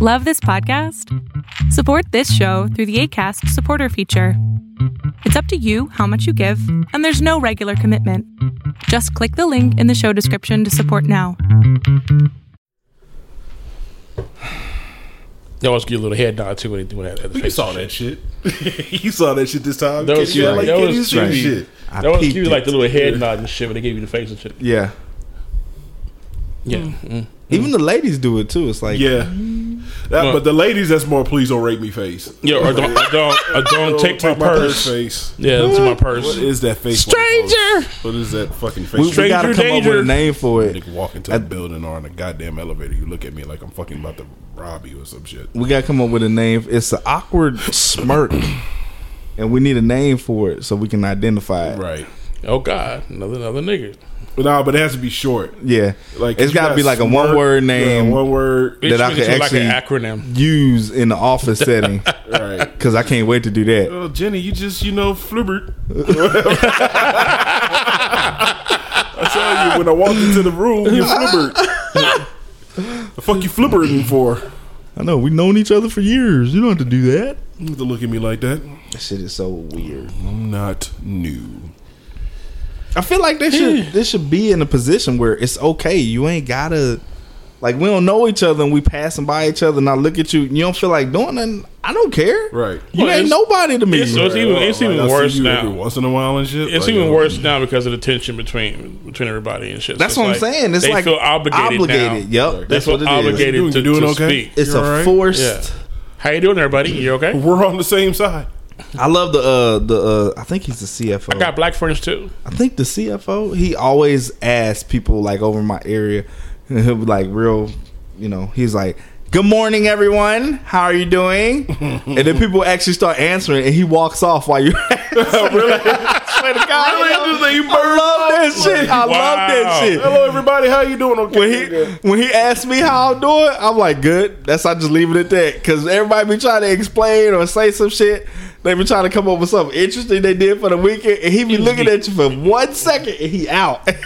Love this podcast? Support this show through the ACAST supporter feature. It's up to you how much you give, and there's no regular commitment. Just click the link in the show description to support now. They always give a little head nod too when they do that. At the You face saw that shit. you saw that shit this time. That was- Kid, you yeah, like, that was you see the strange. shit. I They always you like the little head nod and shit when they give you the face and shit. Yeah. Yeah. Mm. Even the ladies do it too. It's like Yeah. That, Well- but the ladies, that's more please don't rape me face. Yeah, or don't, or don't, or don't take my purse. face. Yeah, that's my purse. What is that face? Stranger! What is that fucking face? we, we Stranger gotta come up with a name for it. Nigga walk into a building or in a goddamn elevator, you look at me like I'm fucking about to rob you or some shit. We gotta come up with a name. It's an awkward smirk, and we need a name for it so we can identify it. Right. Oh God, another another nigga. But nah, but it has to be short. Yeah, Like it's got to be like a smirk, one word yeah, name one word. That I can could to like an actually- acronym. used in the office setting Right. because I can't wait to do that. Oh, Jenny, you just you know flibbered. I tell you when I walked into the room. You flibbered. the fuck you flibbering for? I know we've known each other for years. You don't have to do that. You have to look at me like that. That shit is so weird. I'm not new. I feel like they should they should be in a position where it's okay. You ain't gotta like we don't know each other and we passing by each other and I look at you and you don't feel like doing nothing. I don't care. Right. You Well, ain't nobody to me. it's- it's even- it's even I see worse now. Every once in a while and shit. It's Like, even worse now because of the tension between between everybody and shit. That's So what I'm saying. It's they like feel obligated. Obligated. Now. Yep. They That's feel what it is. obligated You doing- to, you doing to okay? speak. It's You a alright? forced. Yeah. How you doing, everybody? You okay? We're on the same side. I love the uh the uh I think he's the CFO. I got black friends too. I think the CFO, he always asks people like over my area, and he'll be like real, you know, he's like, Good morning, everyone. How are you doing? and then people actually start answering, and he walks off while you really? I swear to God, Really? yo. Just like I love that shit. I love that shit. Hello, everybody. How you doing? Okay. When he when he asked me how I'm doing, I'm like, good. That's I just leave it at that because everybody be trying to explain or say some shit. They be trying to come up with something interesting they did for the weekend, and he be looking at you for one second, and he out.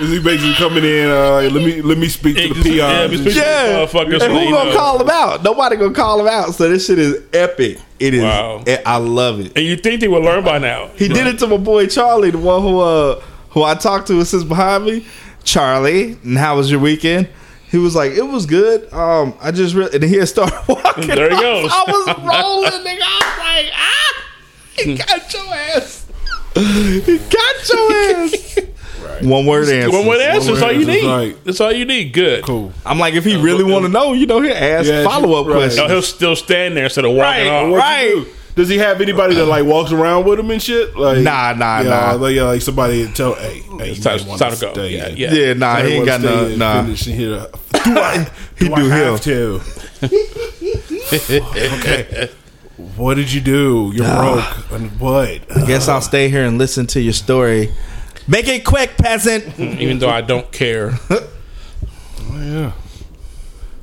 Is he basically coming in? Uh, let me let me speak to the Ex- yeah, peons. we and speak- shit. yeah, Motherfuckers and who gonna call him out? Nobody gonna call him out. So this shit is epic. It is. Wow. I love it. And you think they would learn by now? He did it to my boy Charlie, the one who uh who I talked to and sits behind me. Charlie, and how was your weekend? He was like, it was good. Um, I just really, and he had started walking. There he off. goes. I was rolling, nigga. I was like, ah, he got your ass. He got your ass. One word answer. One word answer. That's all you need. right. That's all you need. Good. Cool. I'm like, if he really want to know, you know, he'll ask Yeah, follow up right. No, questions. he'll still stand there instead of walking Right, off. Right. Does he have anybody that like walks around with him and shit? Like Nah, nah, yeah, nah. Like, yeah, like somebody tell, hey, hey, you time- might it's want time to to go. stay. Yeah, in. yeah. Yeah, nah, Might he ain't got stay no, nah. finish in here. Do I? He do, do I him. have to? okay. What did you do? You're broke. And what? I guess I'll stay here and listen to your story. Make it quick, peasant. Even though I don't care. Oh, yeah.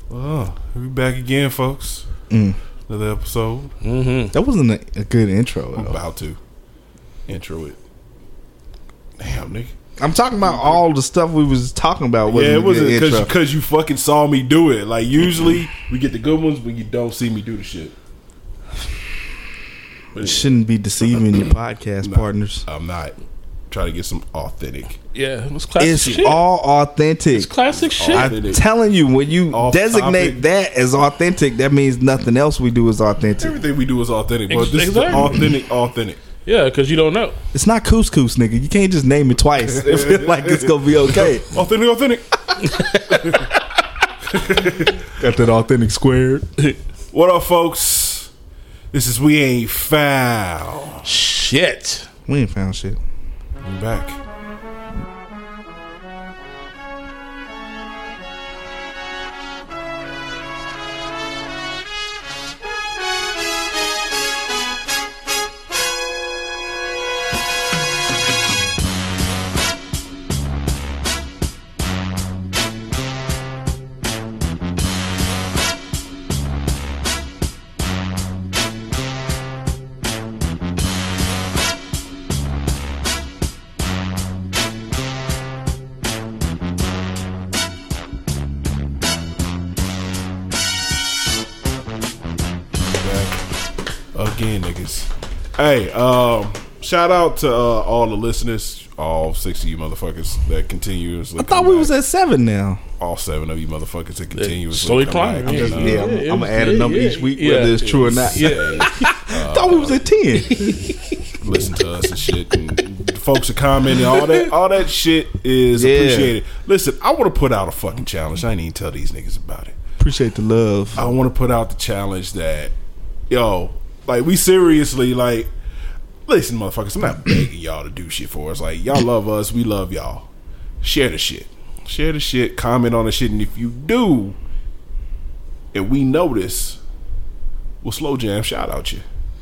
Well, we back again, folks. Mm. Another episode. That wasn't a, a good intro. I'm about to intro it. Damn, nigga. I'm talking about all the stuff we was talking about. Yeah, it wasn't intro. because you fucking saw me do it. Like usually we get the good ones when you don't see me do the shit. But You shouldn't be deceiving your podcast partners. I'm not trying to get some authentic. Yeah, it's classic It's shit. all authentic. it's classic shit. I'm telling you, when you Off designate topic. that as authentic, that means nothing else we do is authentic. Everything we do is authentic, but Ex- this exactly. is authentic, authentic. Yeah, because you don't know. It's not couscous, nigga. You can't just name it twice and feel like it's gonna be okay. Authentic, authentic. Got that authentic squared. What up, folks? This is We Ain't Found. Shit. We ain't found shit. I'm back. Hey, um, shout out to uh, all the listeners, all six of you motherfuckers that continuously. I thought we was at seven now. all seven of you motherfuckers that continuously slowly come climbing, back yeah. uh, Yeah, I'm, I'm gonna add a number yeah, each week, yeah. whether it's true or not. Yeah. I thought we was at ten. listen to us and shit. And folks are commenting, all that, all that shit is Yeah. appreciated. Listen, I want to put out a fucking challenge. I ain't even tell these niggas about it. Appreciate the love. I want to put out the challenge that, yo, like we seriously like. Listen, motherfuckers, I'm not begging y'all to do shit for us. Like y'all love us, we love y'all. Share the shit, share the shit, comment on the shit, and if you do, and we notice, we'll slow jam shout out you.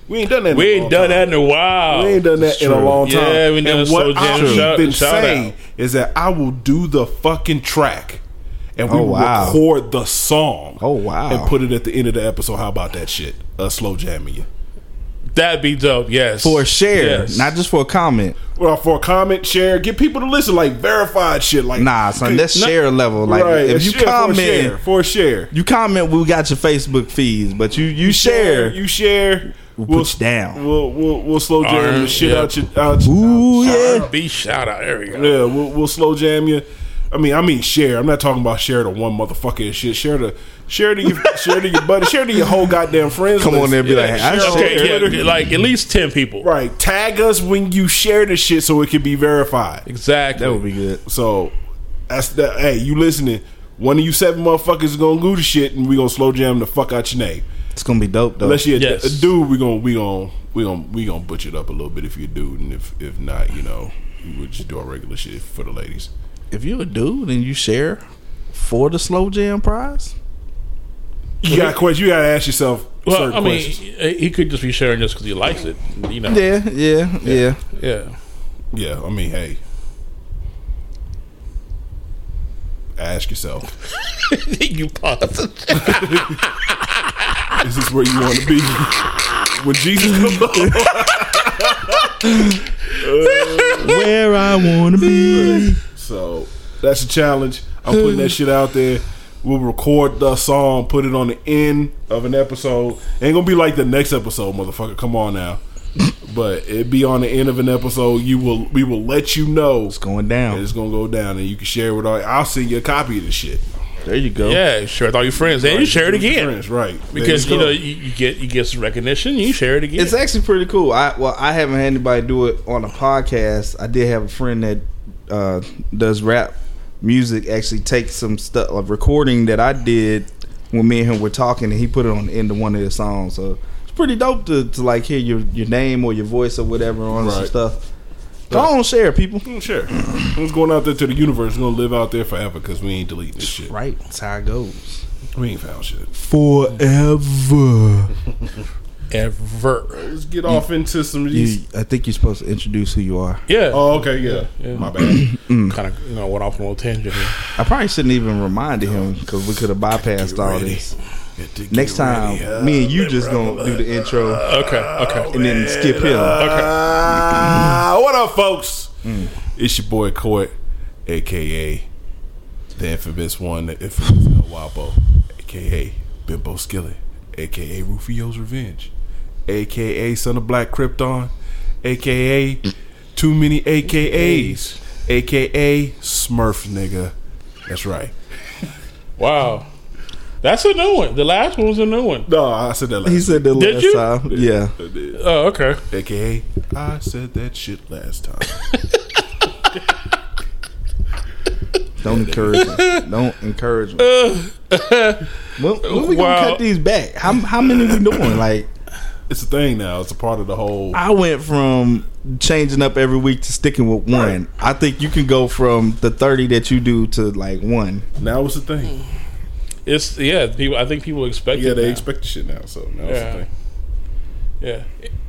We ain't done that. in We a ain't long done time. that in a while. We ain't done that in a long time. Yeah, we done and slow what jam I've shout- been shout saying out. is that I will do the fucking track, and we Oh, will wow. record the song. Oh, wow. And put it at the end of the episode. How about that shit? Uh, slow jamming you. That'd be dope. Yes. For a share, Yes. not just for a comment. Well, for a comment, share, get people to listen, like verified shit. Like Nah, son, that's share level. Like right, if you share for a comment, share, for a share, you comment, we got your Facebook feeds, but you you share. you share. We'll put you down. We'll we'll, we'll slow jam Alright, the shit yeah. out your out. Ooh out- yeah. B shout out. There we go. Yeah, we'll, we'll slow jam you. I mean, I mean, share. I'm not talking about share to one motherfucker and shit. Share to share to your share to your buddy. Share to your whole goddamn friends. Come on there and be like, Yeah, I share on Okay, Twitter. yeah, like at least ten people. Right. Tag us when you share the shit so it can be verified. Exactly. That would be good. So that's that. Hey, you listening? One of you seven motherfuckers is gonna do the shit, and we gonna slow jam the fuck out your name. It's gonna be dope though. Unless you're a, Yes. a dude, we gonna we gonna we gonna we gonna butcher it up a little bit if you're a dude, and if if not, you know, we would just do our regular shit for the ladies. If you a dude and you share for the slow jam prize, You got questions. You gotta ask yourself Well, certain I mean, questions. he could just be sharing just because he likes it. You know. yeah, yeah, yeah. Yeah. Yeah, I mean, hey, ask yourself: you pause. Is this where you want to be when Jesus comes along? Where I wanna be. Uh, So that's a challenge. I'm putting that hmm. shit out there. We'll record the song, put it on the end of an episode. Ain't gonna be like the next episode, motherfucker. Come on now. But it be on the end of an episode. You will we will let you know It's going down. it's gonna go down, and you can share it with all. I'll send you a copy of the shit. There you go. Yeah, share with all your friends, and you share it again friends, right? because There you know you, you get you get some recognition. You share it again. It's actually pretty cool. I well, I haven't had anybody do it on a podcast. I did have a friend that uh, does rap music. Actually, take some stuff of recording that I did when me and him were talking, and he put it on the end of one of his songs. So it's pretty dope to, to like hear your your name or your voice or whatever on some Right. stuff. Go on, share people. Mm, Sure. It's going out there to the universe. It's gonna live out there forever because we ain't deleting this shit. Right, that's how it goes. We ain't found shit. Forever. Ever. Let's get off into some. You, I think you're supposed to introduce who you are. Yeah. Oh, okay, yeah. Yeah. My bad. kind of you know went off on a little tangent here. I probably shouldn't even remind him because we could have bypassed all ready. this. Next time, ready. Uh, me and you just gonna do the intro Okay. Okay. and then skip him. Ah, what up, folks? It's your boy Court, aka the infamous one, the infamous El Guapo, aka Bimbo Skillet, aka Rufio's Revenge, aka Son of Black Krypton, aka Too Many AKAs, aka Smurf nigga. That's right. Wow. That's a new one. The last one was a new one. No, I said that last. He said that Did last you? time. Yeah. I did. Oh, okay. AKA, I said that shit last time. Don't encourage him. Don't encourage him. Uh, when, when we gonna cut these back? How how many we doing? Like it's a thing now. It's a part of the whole. I went from changing up every week to sticking with one. I think you can go from the thirty that you do to like one. Now it's a thing. It's yeah. People. I think people expect. Yeah, it they now. expect the shit now. So now it's Yeah. a thing. Yeah.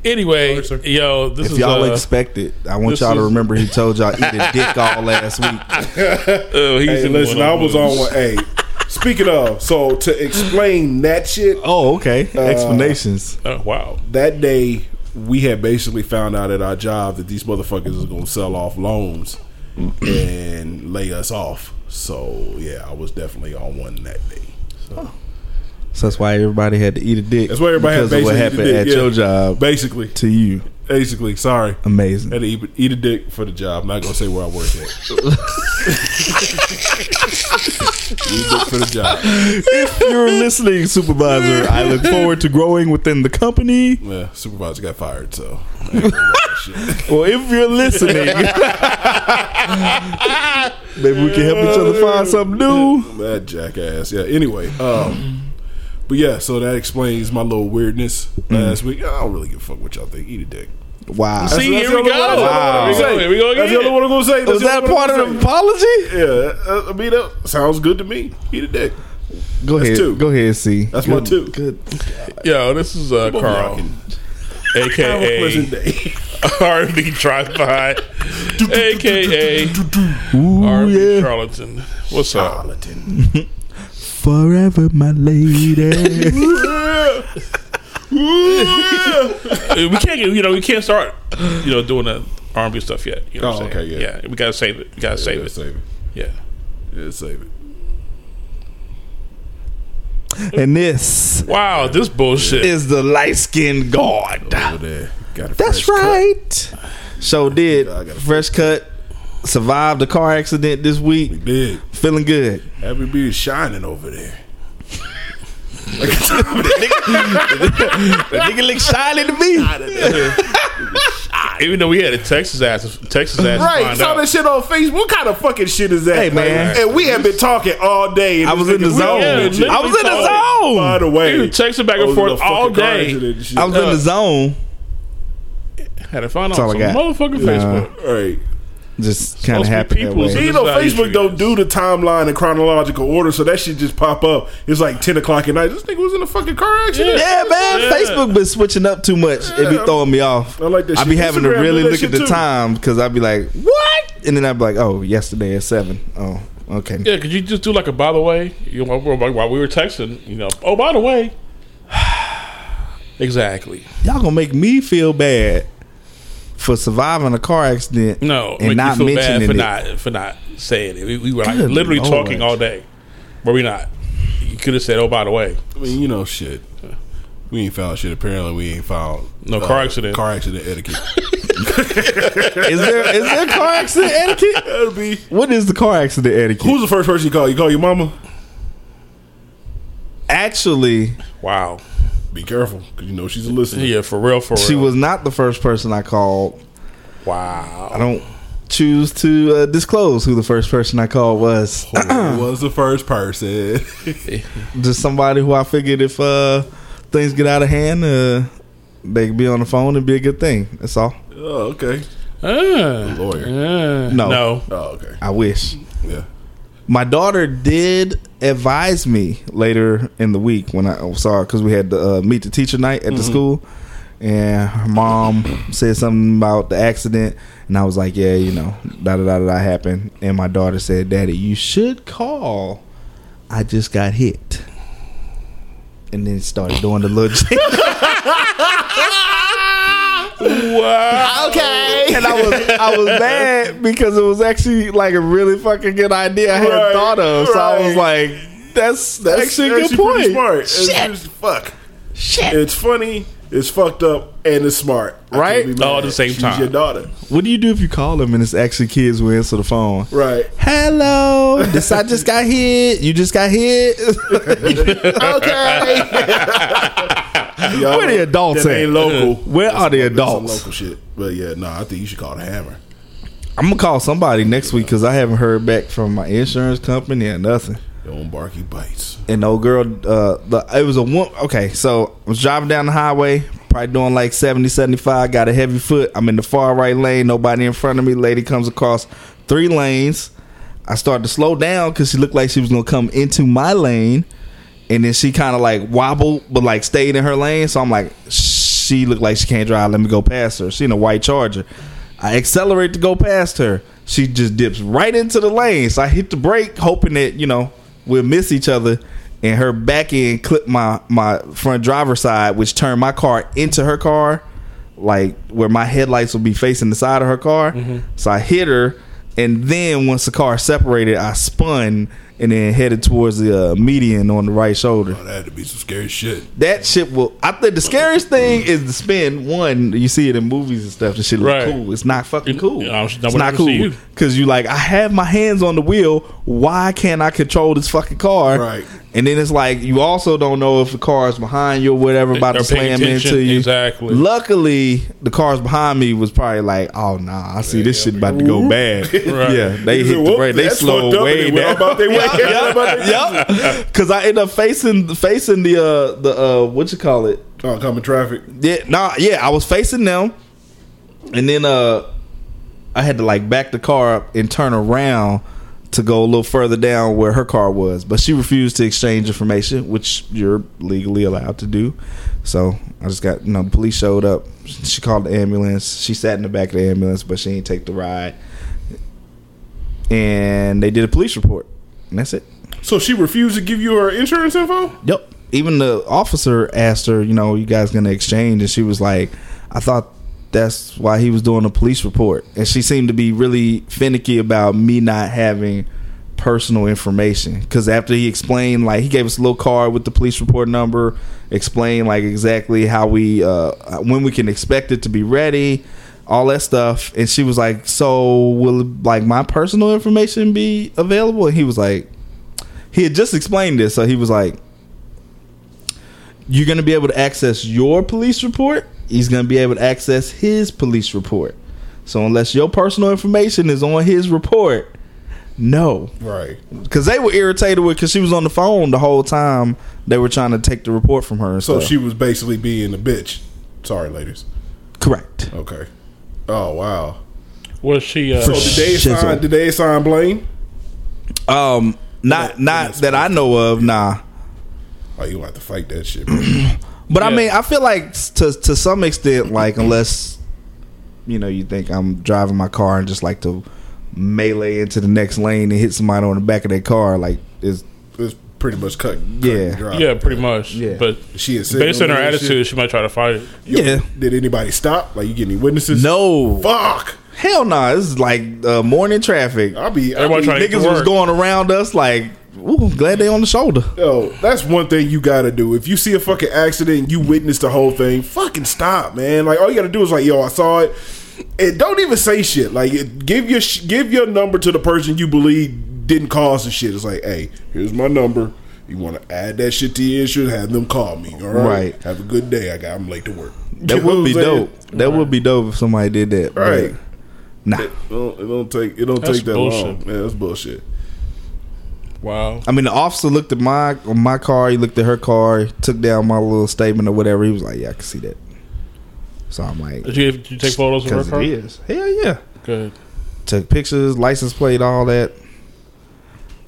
Anyway, Sorry, sir. yo, this If is y'all uh, expect it, I want y'all to remember he told y'all eat a dick all last week. oh, he's Hey, in listen, I was those. on one. Hey, speaking of, so to explain that shit, Oh, okay. Uh, Explanations. Oh, wow. that day we had basically found out at our job that these motherfuckers was gonna sell off loans and lay us off. So yeah, I was definitely on one that day. So So that's why everybody had to eat a dick. That's why everybody had because of what basically happened eat a at yeah. your job Basically, to you. Basically. Sorry, Amazing. had to eat, eat a dick for the job. I'm not gonna say where I work at. eat a dick for the job. if you're listening, supervisor, I look forward to growing within the company. Yeah, supervisor got fired, so. I ain't worried about that shit. Well, if you're listening, maybe we can help each other find something new. That jackass. Yeah. Anyway, um, but yeah, so that explains my little weirdness last week. I don't really give a fuck what y'all think. Eat a dick. Wow. See, That's here we the go. only one- Wow. that's the only one I'm gonna say. Here we go That's the again. only one I'm gonna say. That's Was the that only one part of I'm the gonna apology? say. Yeah, uh, I mean, that sounds good to me. Eat a dick. Go That's ahead. two. Go ahead, see. That's my two. Good. Yo, this is uh, Both Carl, y'all can Have a pleasant aka day. R&B Drive-By, aka Ooh, R&B yeah. Charlatan. What's up? Charlatan. Forever, my lady. We can't, you know, we can't start, you know, doing the R&B stuff yet. You know Oh, what I'm oh, saying? okay, yeah. we gotta save it. We gotta save Yeah, it. Save it. Yeah. Yeah, save it. and this Wow, this bullshit. is the light skinned god. Over there. Got a That's fresh cut. right. So did I got a fresh cut. Survived a car accident this week. Big. Feeling good. Happy beard shining over there. The nigga look shiny to me. Even though we had a Texas ass, Texas ass Right, find saw out. that shit on Facebook. What kind of fucking shit is that? Hey, man. and we have been talking all day. I was in the zone. Yeah, I was in the zone. By the way, Dude, texting back and forth all day. accident and shit. I was in the zone. Had to find out I some got. motherfucking Nah. Facebook. Right. Just kind of Supposed to be happened that people's- way. You know, This is how Facebook don't do the timeline in chronological order, so that shit just pop up. It's like ten o'clock at night. This nigga was in a fucking car accident. Yeah, man. Yeah. Facebook been switching up too much. It be throwing me off. I like that I be shit. having to really look at the too. time because I'd be like, what? And then I'd be like, oh, yesterday at seven. Oh, okay. Yeah, could you just do like a by the way? You know, while while we were texting, you know, oh by the way. exactly. Y'all gonna make me feel bad for surviving a car accident. No, and not you feel bad mentioning for it. not for not saying it. We, we were like Good literally Lord. talking all day. but we not? You could have said, "Oh, by the way." I mean, you know, shit. We ain't found shit. Apparently, we ain't found uh, No car accident. Car accident etiquette. Is there is there car accident etiquette? That'll be. What is the car accident etiquette? Who's the first person you call? You call your mama. Actually, Wow. Be careful, because you know she's a listener. Yeah, for real, for real. she was not the first person I called. Wow. I don't choose to uh, disclose who the first person I called was. Who was the first person? Just somebody who I figured if uh, things get out of hand, uh, they could be on the phone and be a good thing. That's all. oh, okay. Ah, Lawyer. ah. No. no. Oh, okay. I wish. Yeah. My daughter did advise me later in the week when I saw her because we had the uh, meet the teacher night at the school, and her mom said something about the accident, and I was like, "Yeah, you know, da da da da happened." And my daughter said, "Daddy, you should call. I just got hit." And then started doing the little. Wow. Okay. and I was I was mad because it was actually like a really fucking good idea I hadn't Right, thought of. So I was like, that's, That's actually a good actually point. pretty smart. It's Shit. just- fuck. Shit. It's funny. It's fucked up, and it's smart. I Right? All at the same She's time. Your daughter, What do you do if you call them and it's actually kids who answer the phone? right? Hello, this I just got hit. You just got hit. Okay. Where the adults that at? ain't local. Where are the adults? local shit. But yeah, no, I think you should call the hammer. I'm gonna call somebody next week because I haven't heard back from my insurance company or nothing. Own barky bites. and old girl uh the, it was a one okay so i was driving down the highway probably doing like 70 75 got a heavy foot i'm in the far right lane nobody in front of me lady comes across three lanes i started to slow down because she looked like she was gonna come into my lane and then she kind of like wobbled but like stayed in her lane. So i'm like she looked like she can't drive. Let me go past her. She in a white charger. I accelerate to go past her. She just dips right into the lane. So i hit the brake hoping that you know we'll miss each other. And her back end clipped my my front driver's side which turned my car into her car like where my headlights will be facing the side of her car. Mm-hmm. So i hit her. And then once the car separated i spun and then headed towards the uh, median on the right shoulder. Oh, that had to be some scary shit. That shit will. I think the scariest thing is the spin. One, you see it in movies and stuff. The shit look Right. cool. It's not fucking cool. you know, it's not cool because you like. I have my hands on the wheel. Why can't I control this fucking car? Right. And then it's like you also don't know if the car is behind you or whatever about They're to paying slam attention. into you. Exactly. Luckily, the cars behind me was probably like, "Oh nah, I see this shit about to go bad." Right. Yeah, they He hit the brake. They that's slowed way and they went down. about their way. About their- yep. Because I ended up facing facing the uh the uh what you call it Oh, coming traffic. yeah, nah, yeah, I was facing them, and then uh, I had to like back the car up and turn around to go a little further down where her car was, but she refused to exchange information, which you're legally allowed to do. So I just got, you know, the police showed up. She called the ambulance. She sat in the back of the ambulance, but she didn't take the ride. And they did a police report, and that's it. So she refused to give you her insurance info. Yep. Even the officer asked her, you know, you guys gonna exchange, and she was like, I thought that's why he was doing a police report, and she seemed to be really finicky about me not having personal information because after he explained like he gave us a little card with the police report number explained like exactly how we uh when we can expect it to be ready all that stuff and she was like so will like my personal information be available and he was like he had just explained this so he was like you're going to be able to access your police report he's going to be able to access his police report so unless your personal information is on his report no Right. because they were irritated with because she was on the phone the whole time they were trying to take the report from her and So stuff. she was basically being a bitch. Sorry, ladies. correct Okay. Oh wow. Was she? Uh, So did they Shizzle. assign? Did they assign blame? um not Yeah, not that i know of nah Oh, you have to fight that shit, bro. But I mean, I feel like to to some extent, like unless you know you think I'm driving my car and just like to melee into the next lane and hit somebody on the back of their car, like is it's pretty much cut. cut Yeah. and dry. yeah, pretty much. Yeah. But She is based on her attitude, shit. she might try to fight it. Yo, Yeah. Did anybody stop? Like you get any witnesses? no Fuck. hell no. Nah, this is like uh, morning traffic. I'll be. I'll be trying Niggas to was going around us like, ooh, glad they on the shoulder. Yo, that's one thing you gotta do. If you see a fucking accident and you witness the whole thing, fucking stop, man. Like all you gotta do is like, yo, I saw it. And don't even say shit. Like give your give your number to the person you believe didn't cause the shit. It's like, hey, here's my number. You want to add that shit to your insurance? Have them call me. All right. Right. Have a good day. I got. I'm late to work. That You would be dope. That would be dope if somebody did that. Right. Nah. It don't, it don't take. It don't That's take that bullshit. long. Man, that's bullshit. Wow. I mean, the officer looked at my my car. He looked at her car. Took down my little statement or whatever. He was like, "Yeah, I can see that." So I'm like, Did you, did you take photos of her car? it is." Hell yeah. Good. Took pictures, license plate, all that.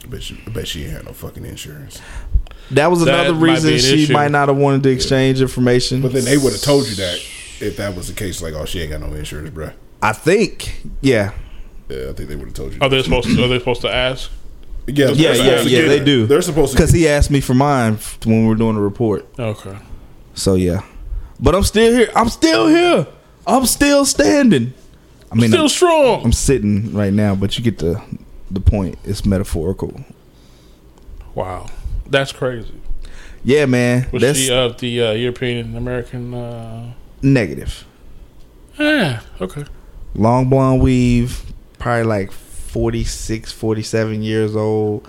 I bet she. I bet she ain't had no fucking insurance. That was That another might reason an she issue. might not have wanted to exchange information. But then they would have told you that if that was the case. Like, oh, she ain't got no insurance, bro. I think, yeah, Yeah, I think they would have told you. Are they supposed to? Are they supposed to ask? Yeah, yeah, they're yeah, yeah. They do. They're supposed to because he asked me for mine when we were doing the report. Okay. So yeah, but I'm still here. I'm still here. I'm still standing. I mean, Still I'm, strong. I'm sitting right now, but you get the the point. It's metaphorical. wow. That's crazy. Yeah, man. Was that's she of the uh, European American? Uh, negative. yeah. Okay. Long blonde weave, probably like 46, 47 years old.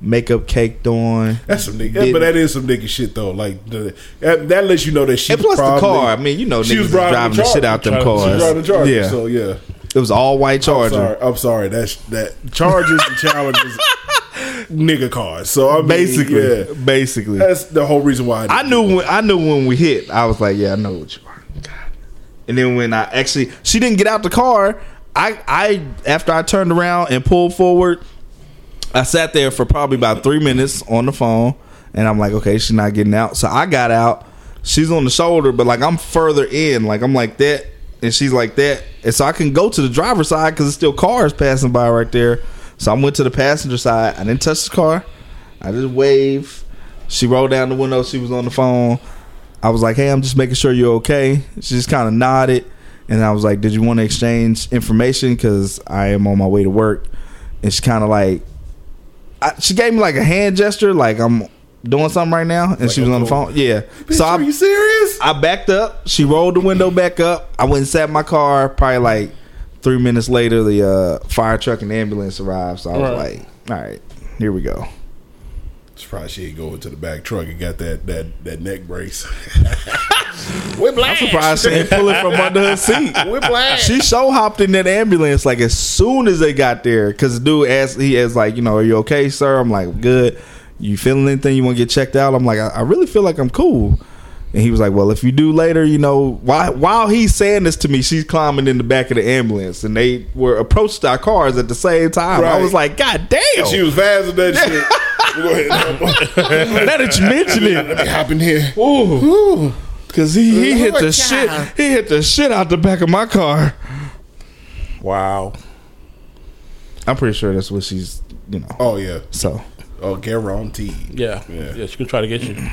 Makeup caked on. That's some nigga, Didn't- but that is some nigga shit though. Like the, that, that lets you know that she. And plus probably, the car. I mean, you know, she niggas was driving driving the the shit out them Charger. She was cars. driving the Charger. Yeah, So yeah. It was all white I'm Charger. sorry. I'm sorry. That's that Chargers and Challengers, nigga cars. So I mean, basically, yeah, basically. that's the whole reason why I, I knew when I knew when we hit. I was like, yeah, I know what you are. God. And then when I actually, she didn't get out the car. I, I after I turned around and pulled forward, I sat there for probably about three minutes on the phone, and I'm like, okay, she's not getting out. So I got out. She's on the shoulder, but like I'm further in, like I'm like that, and she's like that, and so I can go to the driver's side because there's still cars passing by right there. So I went to the passenger side. I didn't touch the car. I just waved. She rolled down the window. She was on the phone. I was like, "Hey, I'm just making sure you're okay." She just kind of nodded, and I was like, "Did you want to exchange information? Because I am on my way to work." And she kind of like I, she gave me like a hand gesture, like I'm doing something right now, and she was on the phone. Yeah. Bitch, so are I, you serious? I backed up. She rolled the window back up. I went and sat in my car. Probably like three minutes later, the uh, fire truck and ambulance arrived. So I was Right. like, all right, here we go. Surprised she ain't go into the back truck and got that that that neck brace. I'm surprised she didn't pull it from under her seat. Whiplash. She show hopped in that ambulance like as soon as they got there. Cause dude asked, he asked like, you know, are you okay, sir? I'm like, good. You feeling anything? You want to get checked out? I'm like, I, I really feel like I'm cool. And he was like, well, if you do later, you know, while while he's saying this to me, she's climbing in the back of the ambulance, and they were approached our cars at the same time. I was like, God damn! She was fast with that shit. Go ahead. now that you mention it, Let me hop in here. Ooh. Cause he, he hit the shit he hit the shit out the back of my car. Wow. I'm pretty sure that's what she's you know. Oh yeah. So Oh, guaranteed. Yeah. Yeah. yeah. She can try to get you.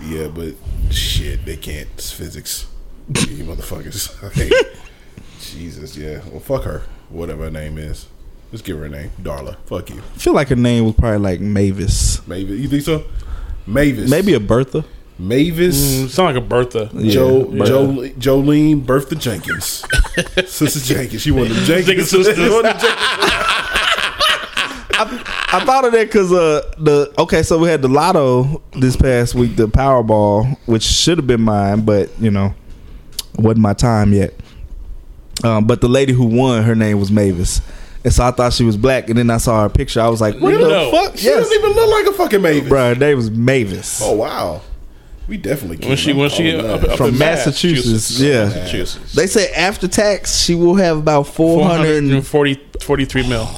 Yeah, but shit, they can't. It's physics. you motherfuckers. Jesus, yeah. Well, fuck her. Whatever her name is. Let's give her a name. Darla. Fuck you. I feel like her name was probably like Mavis. Maybe. You think so? Mavis. Maybe a Bertha. Mavis. Mm, sound like a Bertha. Yeah, Joe, Bertha. Joe, Jolene, Bertha Jenkins, Sister Jenkins. She one of them Jenkins Jenkins sisters. One of them Jenkins. I thought of that because uh the okay, so we had the lotto this past week, the Powerball, which should have been mine, but you know, wasn't my time yet. Um, but the lady who won, her name was Mavis, and so I thought she was black, and then I saw her picture. I was like, "What Really? the No. fuck?" She Yes, doesn't even look like a fucking Mavis. bro, her name was Mavis. Oh wow, we definitely can't. When she when she up, up From in Massachusetts, yeah. Massachusetts. They say after tax, she will have about four hundred. 440, 43 mil.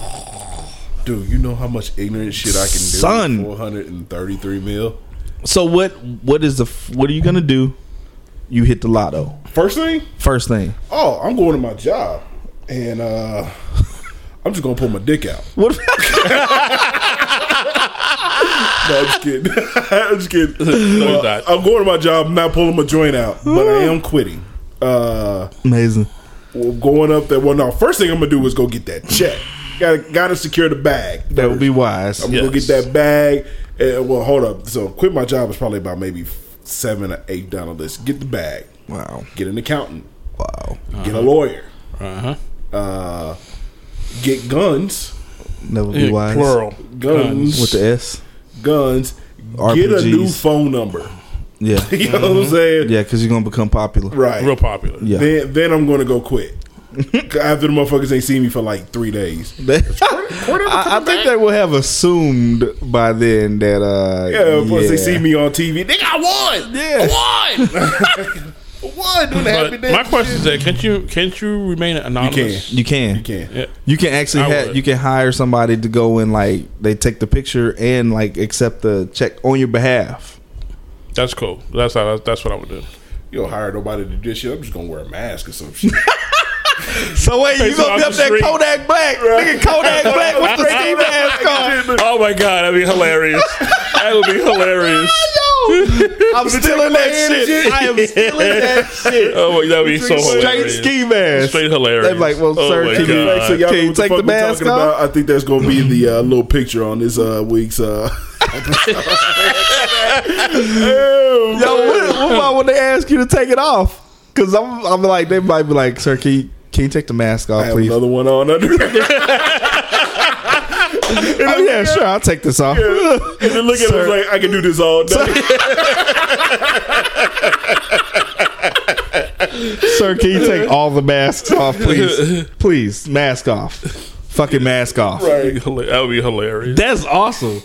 Dude, you know how much ignorant shit I can do. Son. four hundred and thirty-three mil. So what? What is the? What are you gonna do? You hit the lotto First thing, first thing. oh, I'm going to my job, and uh I'm just gonna pull my dick out. What? No, I'm just kidding. I'm just kidding. No, Well. I'm going to my job. I'm not pulling my joint out, but I am quitting. Uh, Amazing. well, going up there. Well, no. First thing I'm gonna do is go get that check. Got got to secure the bag. That would be wise. I'm gonna get that bag. And, well, hold up. So, quit my job is probably about maybe seven or eight down the list. Get the bag. Wow. Get an accountant. Wow. Get a lawyer. Uh huh. Uh, get guns. That would be wise. Plural. Guns. With the S. guns. RPGs. Get a new phone number. Yeah. You know what I'm saying? Yeah, because you're gonna become popular. Right. Real popular. Yeah. Then then I'm gonna go quit. After the motherfuckers ain't seen me for like three days. I, I think they will have assumed by then that uh Yeah, plus they see me on TV. Nigga, I won. Yeah. I won. I won. Doing the happy But dance my question is that can't you can't you remain anonymous? You can. You can. Yeah. You can actually I have you can hire somebody to go and like they take the picture and like accept the check on your behalf. That's cool. That's how. That's what I would do. You don't hire nobody to do shit. I'm just gonna wear a mask or some shit. So wait, you gonna be up the that. Kodak Black, nigga Kodak Black with the ski mask on. Oh my god, that'd be hilarious. that would be hilarious. I'm still in that shit. I am still in that shit. Oh my, that'd be so hilarious. Straight hilarious. ski mask. Straight hilarious. They're like, well, oh sir, can you- so y'all Can know you what the take the mask off? I think that's gonna be the uh, little picture on this uh, week's. Uh, Yo, what, what about when they ask you to take it off? Because I'm, I'm like, they might be like, sir, can you, can you take the mask I off, have please? another one on under. and Oh yeah, sure, I'll take this off. then look at Sir. him like I can do this all day. Sir, can you take all the masks off, please? Please, mask off. Fucking mask off. right. That would be hilarious. That's awesome.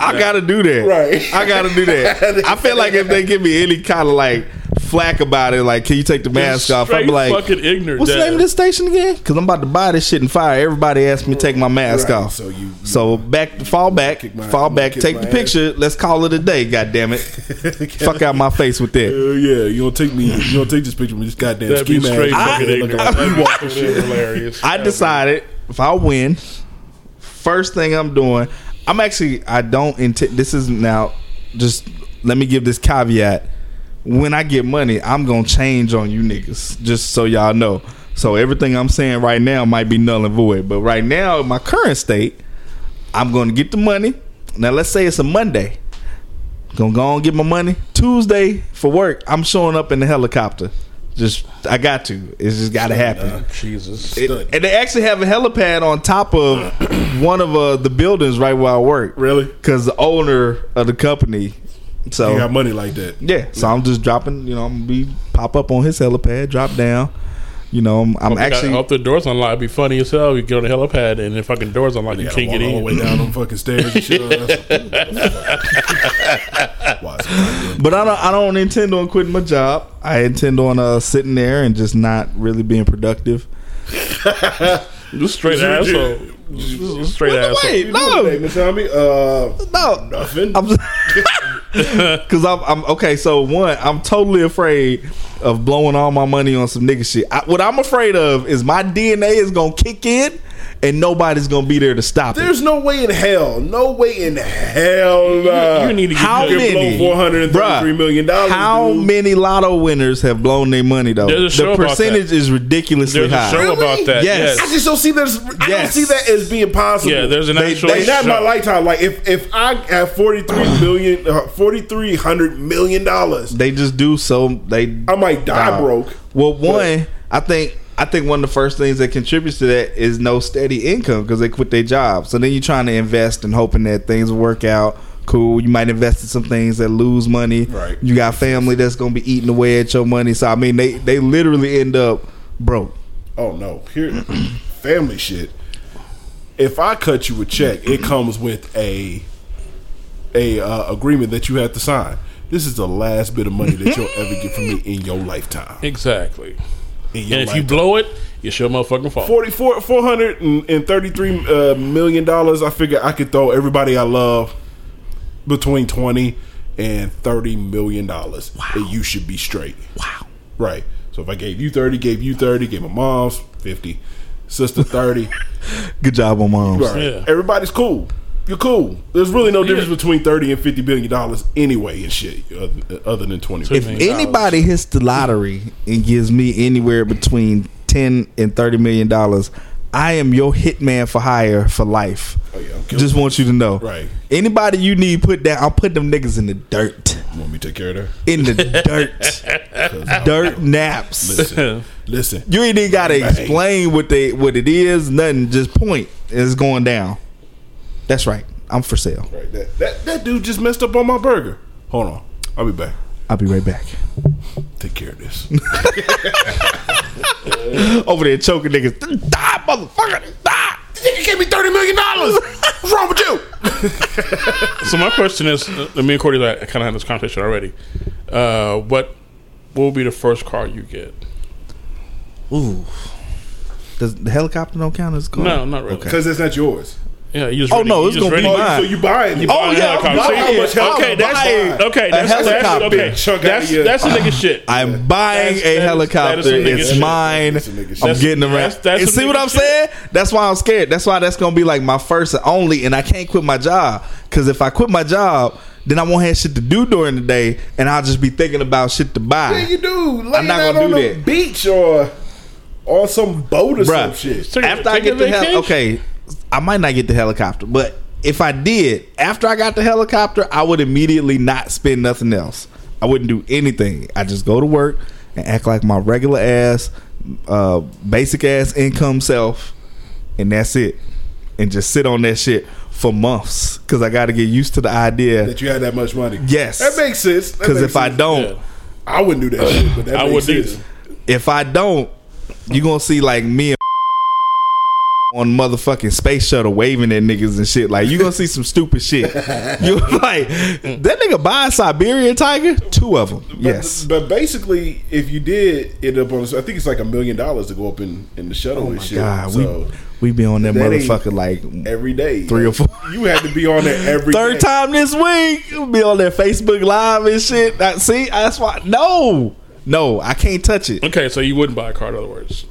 I gotta do that. Right. I gotta do that. I feel like if they give me any kind of like flack about it, like, can you take the mask off? I'm like, fucking ignorant. what's the name of this station again? Because I'm about to buy this shit and fire. Everybody asked me to take my mask Right. off. So you- so back, fall back, my- fall back, take my the ass. picture. Let's call it a day. God damn it! Fuck out my face with that. Hell yeah, you don't take me. You don't take this picture with this goddamn That'd ski be mask. straight I- fucking look ignorant. That'd be fucking hilarious. I decided if I win, first thing I'm doing, I'm actually I don't intend. This is now just let me give this caveat. When I get money, I'm gonna change on you niggas, just so y'all know. So everything I'm saying right now might be null and void, but right now, in my current state, I'm to get the money. Now let's say it's a Monday. Gonna go and get my money. Tuesday for work, I'm showing up in the helicopter. Just I got to. It's just got to happen. Jesus. It- and they actually have a helipad on top of one of uh, the buildings right where I work. Really? Because the owner of the company. So You got money like that. yeah, so I'm just dropping. You know, I'm gonna be pop up on his helipad, drop down. You know, I'm, I'm Hope got- actually hope the doors unlocked. It'd be funny as hell. You get on the helipad and the fucking doors unlocked. You You can't get walk all the in. way down them fucking stairs and shit. Why is it- But I don't. I don't intend on quitting my job. I intend on uh, sitting there and just not really being productive. Just straight asshole. Just- just straight asshole. Wait, Hey, no, Miss Tommy, uh, no. nothing. I'm because I'm, I'm okay. So one, I'm totally afraid of blowing all my money on some nigga shit. I, what I'm afraid of is my DNA is gonna kick in, and nobody's gonna be there to stop it. There's no way in hell, no way in hell. Nah. You need to get How your- many? blow four hundred and thirty-three Bruh, million dollars. How dude. many lotto winners have blown their money though? There's a show the about percentage is ridiculously high. There's a high. show Really? about that. Yes. I just don't see that. As, I Yes. don't see that as being possible. Yeah, there's an They- actual they- Like, not in my lifetime. Like if if I have forty three million, uh, forty three hundred million dollars, They just do so. They I might die Nah. broke. Well, one, I think I think one of the first things that contributes to that is no steady income because they quit their job. So then you're trying to invest and hoping that things work out. Cool. You might invest in some things that lose money. Right. You got family that's gonna be eating away at your money. So I mean, they they literally end up broke. Oh no, here, family shit. If I cut you a check, it comes with a a uh, agreement that you have to sign. This is the last bit of money that you'll ever get from me in your lifetime. Exactly. In your And if you blow it, you sure motherfucking fall. 44 433 uh, million dollars i figure i could throw everybody i love between 20 and 30 million dollars and you should be straight Wow. right so if i gave you 30 gave you 30 gave my mom's 50 sister 30 Good job on moms. right Yeah. everybody's cool you're cool there's really no difference Yeah. between 30 and 50 billion dollars anyway and shit other, other than 20 If anybody hits the lottery and gives me anywhere between ten and thirty million dollars, I am your hitman for hire for life. Oh, yeah, I'm Just want you to know. Right. Anybody you need put down, I'll put them niggas in the dirt. you want me to take care of that In the dirt. dirt naps. listen listen You ain't even gotta explain what they what it is, nothing. Just point. It's going down. That's right. I'm for sale. Right, that, that that dude just messed up on my burger. Hold on, I'll be back. I'll be right back. Take care of this. Over there choking niggas. Die, motherfucker. Die. you gave me thirty million dollars. What's wrong with you? So my question is, uh, me and Cordy like, kind of had this conversation already. Uh, what what will be the first car you get? Ooh. Does the helicopter don't count as a car? No, not really. Because that's not yours. Yeah, you just Oh, ready- no, it's gonna be mine. So you buying? You Oh, buying yeah, I'm buying How much it. helicopter Okay, that's buying? okay. A That's that's helicopter. okay. Chunk out That's that's a nigga shit. I'm buying That's- a helicopter. that is it's shit. mine. That's some nigga shit. I'm That's- getting around. that's- that's and see what I'm shit. saying? That's why I'm scared. That's why that's gonna be like my first and only. And I can't quit my job because if I quit my job, then I won't have shit to do during the day, and I'll just be thinking about shit to buy. Yeah, you do. Laying I'm not gonna on do the that. beach or on some boat or some Bruh. shit. Take a- after I get the hel- vacation. okay, I might not get the helicopter, but if I did, after I got the helicopter, I would immediately not spend nothing else. I wouldn't do anything. I just go to work and act like my regular ass, uh, basic ass income self, and that's it. And just sit on that shit for months because I got to get used to the idea. That you had that much money. Yes. that makes sense. Because makes if I don't, Yeah. I wouldn't do that shit. But that I makes wouldn't sense. either. if I don't, you gonna see like me and on motherfucking space shuttle waving at niggas and shit. Like you gonna see some stupid shit. You like that nigga buy a Siberian tiger, two of them. But, Yes. but basically, if you did end up on, I think it's like a million dollars to go up in, in the shuttle Oh and my shit. god, so we we be on that, that motherfucker like every day, Three or four. You had to be on there every third day. time this week. We'll be on that Facebook live and shit. That, see, that's why. No, no, I can't touch it. Okay, so you wouldn't buy a car, in other words.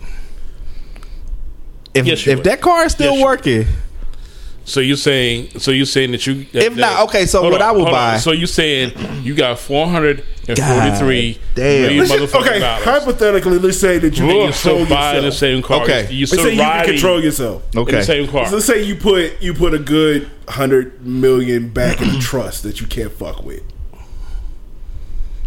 If Yes, if would. that car is still Yes, working, So you're saying? So you're saying that you? That, If not, okay, so hold what I will hold buy- So you saying you got four hundred and forty-three God damn. motherfucking okay, dollars. hypothetically, let's say that you You can can still control buy the yourself. same car. Okay. you Let's still say you can control yourself. in Okay. the same car. So let's say you put you put a good hundred million back in a trust that you can't fuck with.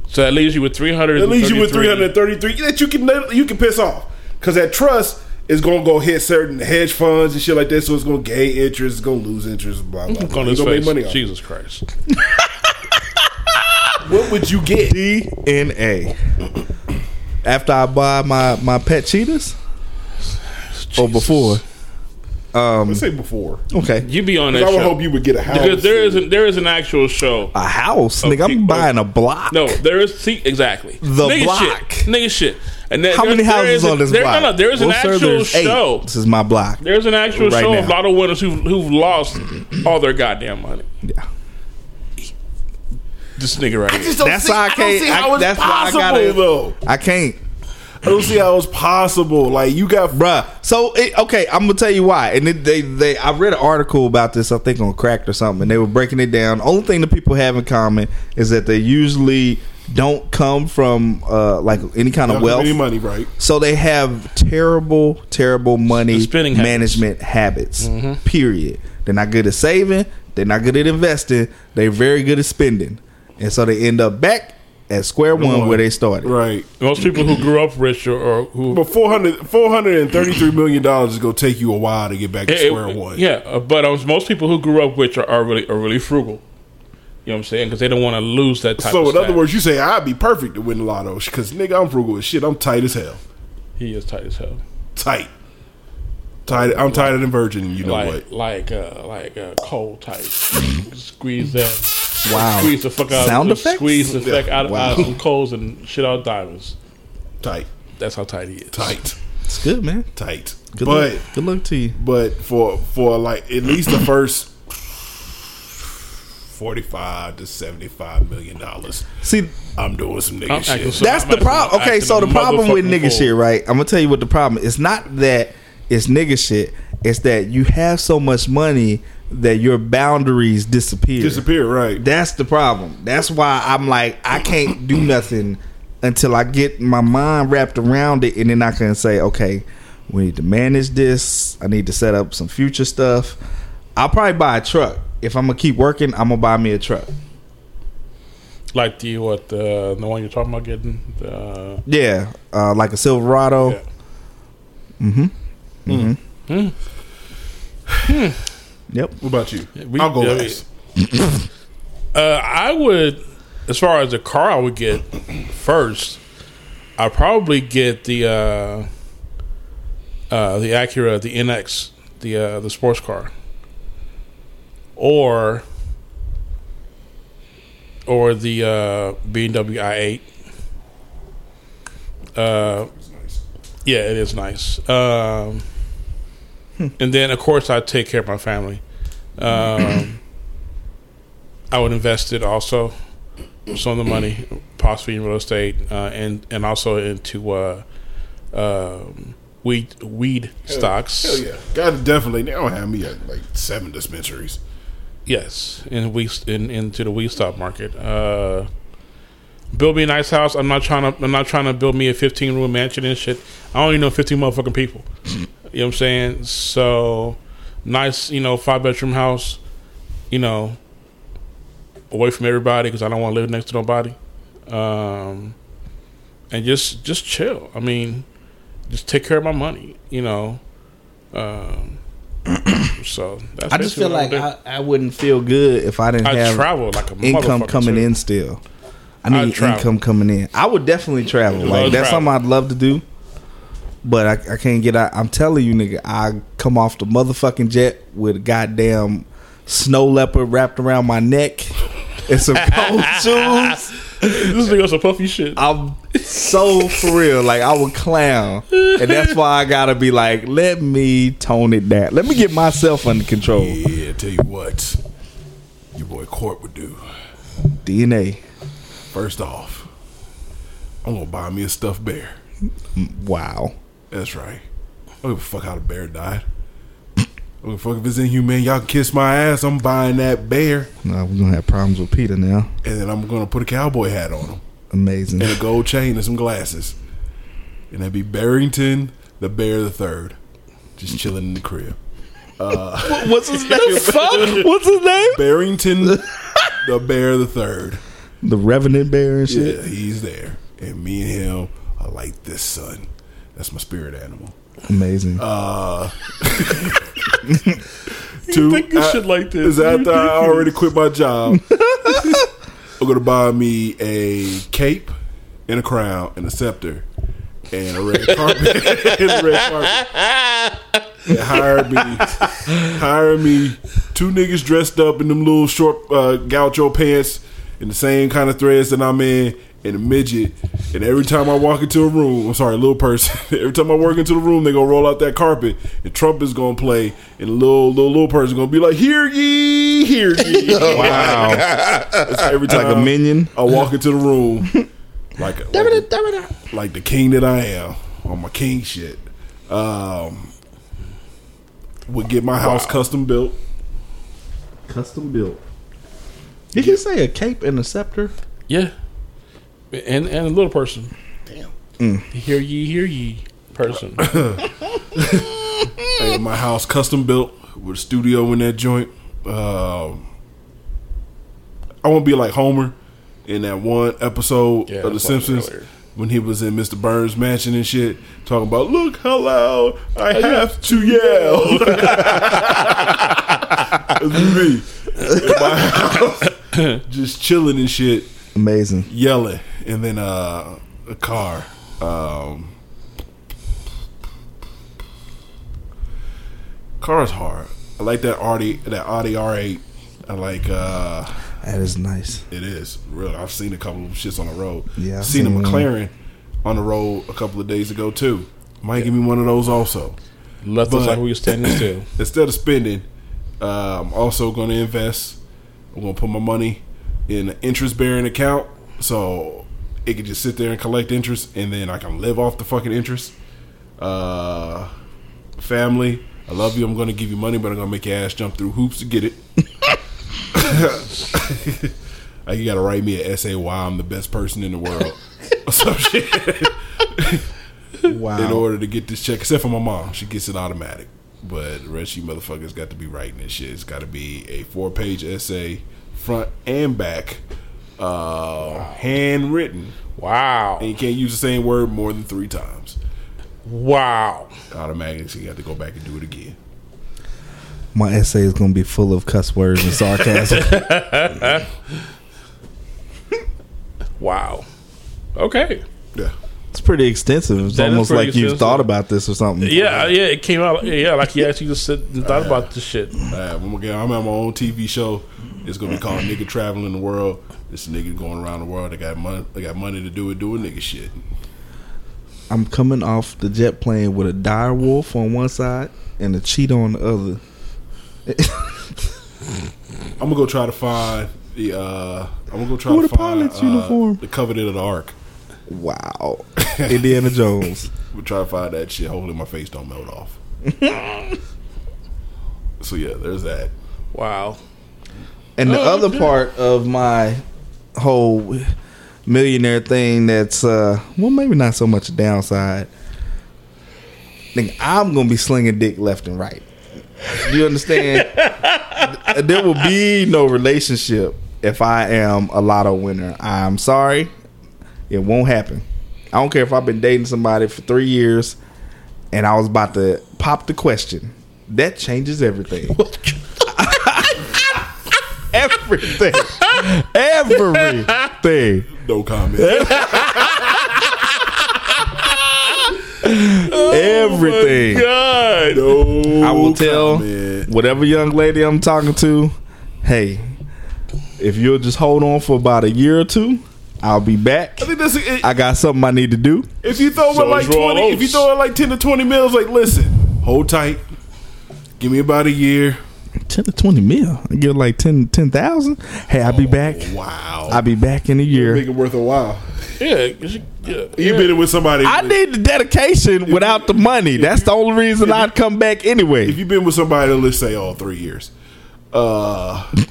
So that leaves you with three hundred. At leaves you with three hundred thirty three that you can you can piss off because that trust is gonna go hit certain hedge funds and shit like that. So it's gonna gain interest, it's gonna lose interest, blah blah. blah. on You his gonna make money off. Jesus Christ! What would you get? DNA. After I buy my my pet cheetahs, or before. Um. Let's say before. Okay. You be on that I would show hope you would get a house. because there is an, there is an actual show. A house, nigga. I'm people- buying a block. No, there is see exactly The nigga block. shit, nigga shit. And there, How many houses is a- on this there, block? No, no, there is an Well, sir, actual there's eight. show. This is my block. There's an actual Right show now. of lotto winners who who've lost all their goddamn money. Yeah. This nigga right I here. That's see, why I I don't can't- I- how it's that's why I gotta- though. I can't. I don't see how it's possible. Like you got Bruh. So it, okay, I'm gonna tell you why. And it, they they I read an article about this. I think on Cracked or something. And they were breaking it down. Only thing the people have in common is that they usually don't come from uh like any kind of don't have wealth. any money, right? So they have terrible, terrible money The spending habits. management habits. Period. They're not good at saving. They're not good at investing. They're very good at spending, and so they end up back at square one where they started. Right. Most people who grew up rich or, or who But 400 433 million dollars is gonna take you a while to get back to It- it- square one. Yeah, uh, but um, most people who grew up rich are, are really are really frugal. You know what I'm saying? Because they don't want to lose that type. So of in other words, you say I'd be perfect to win the lotto because nigga, I'm frugal as shit. I'm tight as hell. he is tight as hell. Tight. Tight. I'm tighter than virgin. You know like what? like uh, like uh, cold tight. squeeze that. Wow. Squeeze the fuck out. Of. Sound just effects? Squeeze the fuck out of Wow. out some coals and shit out diamonds. Tight. That's how tight he is. Tight. It's good, man. Tight. Good but luck. good luck to you. but for for like at least the first forty five to seventy five million dollars, See, I'm doing some nigga I'm shit. so- that's I'm the problem. Okay, so the problem with motherfucking nigga fool. shit, right? I'm gonna tell you what the problem. It's not that it's nigga shit. It's that you have so much money that your boundaries disappear. Disappear, right? That's the problem. That's why I'm like I can't do nothing until I get my mind wrapped around it, and then I can say, okay, we need to manage this. I need to set up some future stuff. I'll probably buy a truck if I'm gonna keep working. I'm gonna buy me a truck. Like the what the the one you're talking about getting the Yeah, uh, like a Silverado. yeah. Yep. What about you? we- I'll go yeah, last. Uh, I would, as far as the car, I would get first. I'd probably get the uh, uh, the Acura, the NSX, the uh, the sports car, or or the uh, BMW i8. Uh, yeah, it is nice. Um, and then, of course, I take care of my family. Um, I would invest it also some of the money, possibly in real estate, uh, and and also into uh, um, weed weed stocks. Hell yeah, God definitely. They don't have me at like seven dispensaries. Yes, in we in into the weed stock market. Uh, build me a nice house. I'm not trying to. I'm not trying to build me a 15 room mansion and shit. I only know 15 motherfucking people. you know what I'm saying? So nice, you know, five bedroom house. You know, away from everybody because I don't want to live next to nobody. Um, and just just chill. I mean, just take care of my money. You know. Um, so that's I just feel like. I, I wouldn't feel good if I didn't I have travel like a income coming too. in still. I need income coming in. I would definitely travel. Love Like that's travel. something I'd love to do. But I, I can't get out. I'm telling you, nigga, I come off the motherfucking jet with a goddamn snow leopard wrapped around my neck and some cold shoes. This nigga some puffy shit. I'm so for real. Like I would clown, and that's why I gotta be like, let me tone it down. Let me get myself under control. Yeah, tell you what, your boy Court would do. DNA. First off, I'm gonna buy me a stuffed bear. Wow. That's right. I don't give a fuck how the bear died. Well, fuck if it's inhumane, y'all can kiss my ass. I'm buying that bear, No, we're gonna have problems with Peter now. and then I'm gonna put a cowboy hat on him Amazing. and a gold chain and some glasses, and that'd be Barrington the Bear the Third, just chilling in the crib. What's his name? fuck? What's his name? Barrington the Bear the Third. The Revenant Bear and shit. Yeah, he's there, and me and him are like this son. That's my spirit animal. Amazing. Uh, Two, think of I- shit like this. is after I already quit my job. I'm gonna buy me a cape and a crown and a scepter and a red carpet and a red carpet. And hire me, hire me two niggas dressed up in them little short uh, gaucho pants in the same kind of threads that I'm in, and a midget. And every time I walk into a room, I'm sorry, a little person. every time I walk into the room, they gonna roll out that carpet, and Trump is gonna play, and the little little little person gonna be like, "Hear ye, hear ye." wow. That's every time like a minion. I walk into the room, like like, like the king that I am on my king shit. Um, would get my house custom built. Custom built. Did he say a cape and a scepter? Yeah, and and a little person. Damn. Hear ye, hear ye, person. I got my house custom built with a studio in that joint. Um, I won't be like Homer in that one episode Yeah, of The that's what I Simpsons earlier. when he was in Mr. Burns' mansion and shit, talking about "Look how loud I have to yell." Me in my house, just chilling and shit, Amazing. yelling, and then uh, a car. Um, car's hard. I like that Audi, that Audi R8. I like. uh That is nice. it is real. I've seen a couple of shits on the road. Yeah, I've seen a seen one. McLaren on the road a couple of days ago too. Might give me one of those also. Left us But- like we were standing still. Instead of spending, uh, I'm also going to invest. I'm going to put my money in an interest bearing account so it can just sit there and collect interest, and then I can live off the fucking interest. Uh, family, I love you. I'm going to give you money, but I'm going to make your ass jump through hoops to get it. Like you got to write me an essay why I'm the best person in the world or some shit Wow. in order to get this check. Except for my mom, she gets it automatic. But the rest of you motherfuckers got to be writing this shit. It's got to be a four page essay, front and back, uh, handwritten, Wow, and you can't use the same word more than three times. wow. Automatically, so you got to go back and do it again. My essay is going to be full of cuss words and sarcasm. Wow. Okay. Yeah. it's pretty extensive. It's That is almost pretty like you've thought about this or something. Yeah, yeah. It came out. Yeah, like he actually just said and thought about this shit. Uh, when we get, I'm at my own TV show. It's gonna be called "Nigga Traveling the World." This nigga going around the world. They got money. They got money to do it. Doing nigga shit. I'm coming off the jet plane with a dire wolf on one side and a cheetah on the other. I'm gonna go try to find the. uh I'm gonna go try With to a find pilot's uh, uniform. the Covenant of the Ark. Wow. Indiana Jones. We'll try to find that shit. Hopefully, my face don't melt off. so yeah, there's that. Wow. And the Oh, other part of my whole millionaire thing that's uh well maybe not so much a downside. Think I'm gonna be slinging dick left and right. Do you understand? there will be no relationship if I am a lotto winner. I'm sorry. It won't happen. I don't care if I've been dating somebody for three years and I was about to pop the question. That changes everything. everything. Everything. No comment. Everything. Oh God. no. I will tell comment. whatever young lady I'm talking to, hey, if you'll just hold on for about a year or two, I'll be back. I think that's it, I got something I need to do. if you throw So in like twenty, if you throw it like ten to twenty mils, like listen, hold tight. Give me about a year. Ten to twenty mil. I get like 10 10,000. Hey, I'll be back. Wow. I'll be back in a year. Make it worth a while. Yeah, you should- yeah. Been with somebody. I need the dedication without the money. That's the only reason I'd come back anyway. if you've been with somebody, let's say all three years, uh, I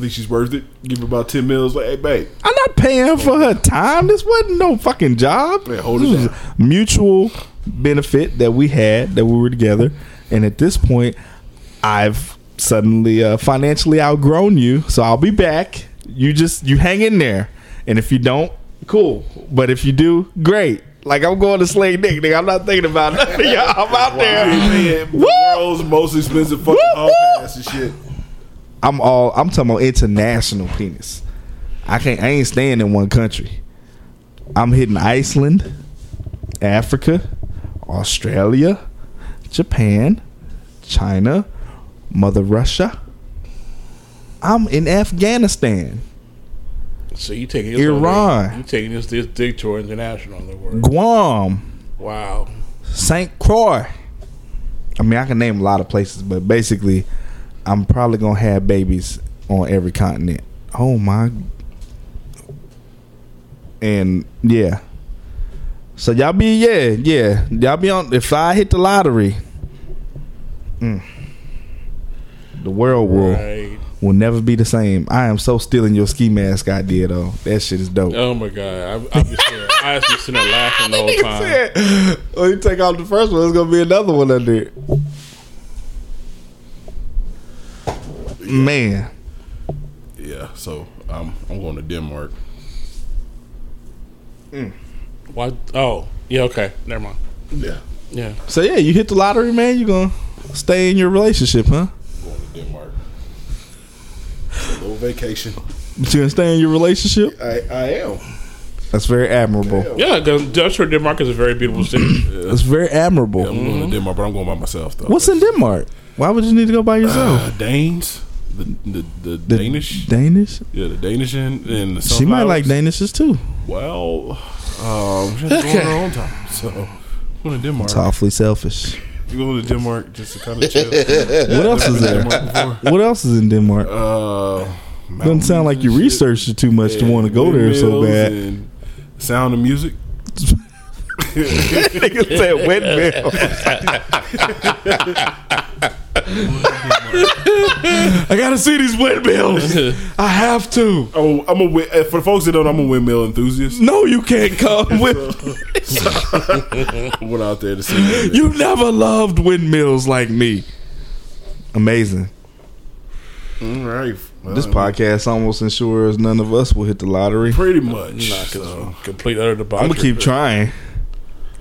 think she's worth it. Give her about ten mils. Like, hey, babe, I'm not paying for her time. This wasn't no fucking job. Yeah, hold it This was down. mutual benefit that we had that we were together, and at this point, I've suddenly uh, financially outgrown you. So I'll be back. You just you hang in there, and if you don't, cool. But if you do, great. Like I'm going to slay dick, nigga. I'm not thinking about nothing. y'all. I'm out there. man, Woo! world's most expensive fucking Woo, pass and shit. I'm all I'm talking about international penis. I can't I ain't staying in one country. I'm hitting Iceland, Africa, Australia, Japan, China, Mother Russia. I'm in Afghanistan, So you taking this Iran. You taking this this dick tour international the world? Guam, Wow. St. Croix. I mean, I can name a lot of places, but basically, I'm probably gonna have babies on every continent. Oh my! And yeah, so y'all be yeah yeah y'all be on. If I hit the lottery, mm, the world will Right. will never be the same. I am so stealing your ski mask idea though. That shit is dope. Oh my god. I, I, be sitting, I was just sitting there laughing the whole time. Oh, you take out the first one. There's gonna be another one under it. Man, Yeah, so I'm I'm going to Denmark. Mm. Why? Oh, yeah. Okay. Never mind. Yeah, Yeah. so yeah, you hit the lottery, man. You gonna stay in your relationship, huh? Going to Denmark. A little vacation. But you gonna stay in your relationship? I I am. That's very admirable. Yeah, because Dutch or Denmark is a very beautiful city. That's very admirable. I'm going to Denmark, but I'm going by myself though. What's in Denmark? Why would you need to go by yourself? uh, Danes? The the, the, The Danish? Danish. yeah, the Danish and, and the She might like sunflowers. Danishes too. Well, um, she's going her own time. So I'm going to Denmark. It's awfully selfish. You go to Denmark just to kind of chill. What else is there? Denmark. What else is in Denmark? Uh, Doesn't sound like you researched it too much to want to go there so bad. Sound of music. Nigga said windmill. I gotta see these windmills. I have to. Oh, I'm a uh, for the folks that don't. I'm a windmill enthusiast. No, you can't come with. I went out there to see. that. You never loved windmills like me. Amazing. All right, well, This podcast almost ensures none of us will hit the lottery. pretty much. Nah, so. cause complete utter debauchery. I'm gonna keep trying.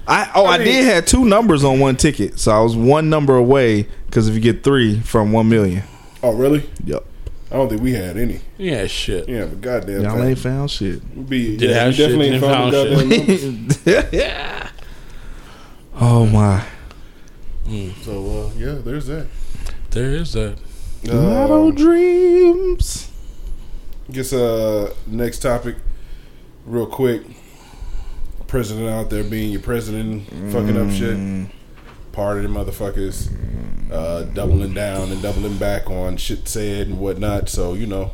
I oh I, mean- did have two numbers on one ticket, so I was one number away because if you get three from one million, Oh, really? yep, I don't think we had any. Yeah, shit. Yeah, but goddamn, y'all thing. ain't found shit. We be, Did yeah, have we shit, definitely ain't found the found goddamn numbers. Oh my, So uh, yeah, there's that. There is that. lotto Uh, dreams. guess uh, next topic, real quick. President out there being your president, fucking up shit. Part of the motherfuckers uh, doubling down and doubling back on shit said and whatnot. So you know,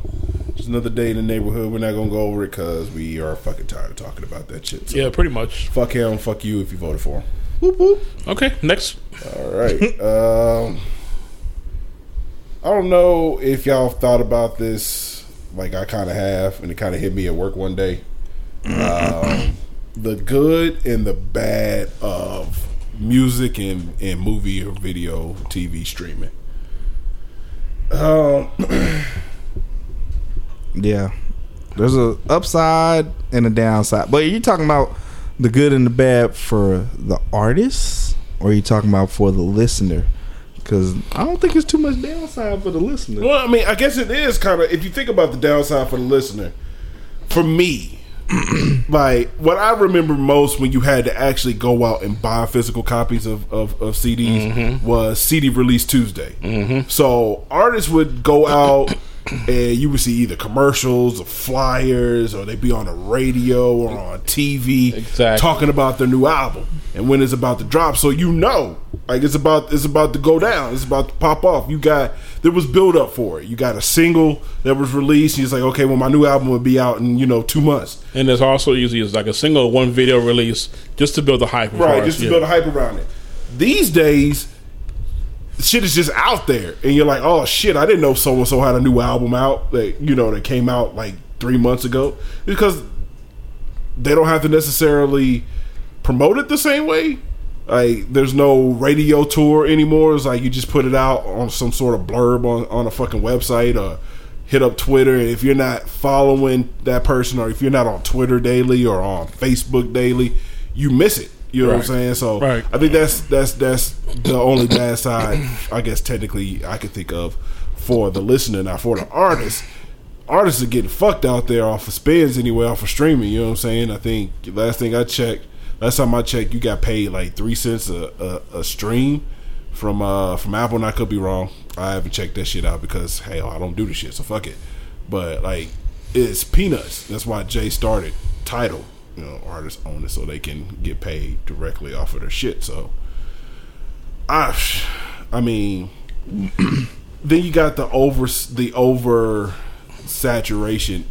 just another day in the neighborhood. We're not gonna go over it because we are fucking tired of talking about that shit. So Yeah, pretty much. fuck him, fuck you if you voted for him. Whoop, whoop. Okay, next. All right. um, I don't know if y'all thought about this, like I kind of have, and it kind of hit me at work one day. Um, the good and the bad of music and, and movie or video TV streaming. Um, Yeah, there's a upside and a downside. But are you talking about the good and the bad for the artist, or are you talking about for the listener? Because I don't think it's too much downside for the listener. Well, I mean, I guess it is kind of if you think about the downside for the listener. For me, like what I remember most when you had to actually go out and buy physical copies of of, of CDs mm-hmm. was CD release Tuesday. Mm-hmm. So artists would go out. And you would see either commercials or flyers, or they'd be on the radio or on TV Exactly. talking about their new album and when it's about to drop. So you know Like it's about it's about to go down. It's about to pop off. You got there was build up for it. You got a single that was released. He's like, okay, well, my new album will be out in you know two months. And there's also usually it's like a single one video release just to build the hype. right? Just to yeah. build a hype around it. These days, shit is just out there, and you're like, oh shit, I didn't know so and so had a new album out that you know that came out like three months ago because they don't have to necessarily promote it the same way. Like, there's no radio tour anymore. It's like you just put it out on some sort of blurb on, on a fucking website or hit up Twitter. And if you're not following that person or if you're not on Twitter daily or on Facebook daily, you miss it. You know what I'm saying? So Right. I think that's that's that's the only bad side I guess technically I could think of for the listener. Now for the artist, artists are getting fucked out there off of spins anyway, off of streaming. You know what I'm saying? I think last thing I checked, last time I checked, you got paid like three cents a, a, a stream from uh from Apple. And I could be wrong. I haven't checked that shit out because hell, I don't do the shit, so fuck it. But like, it's peanuts. That's why Jay started Tidal. You know, artists own it so they can get paid directly off of their shit. So, I, I mean, then you got the over the over saturation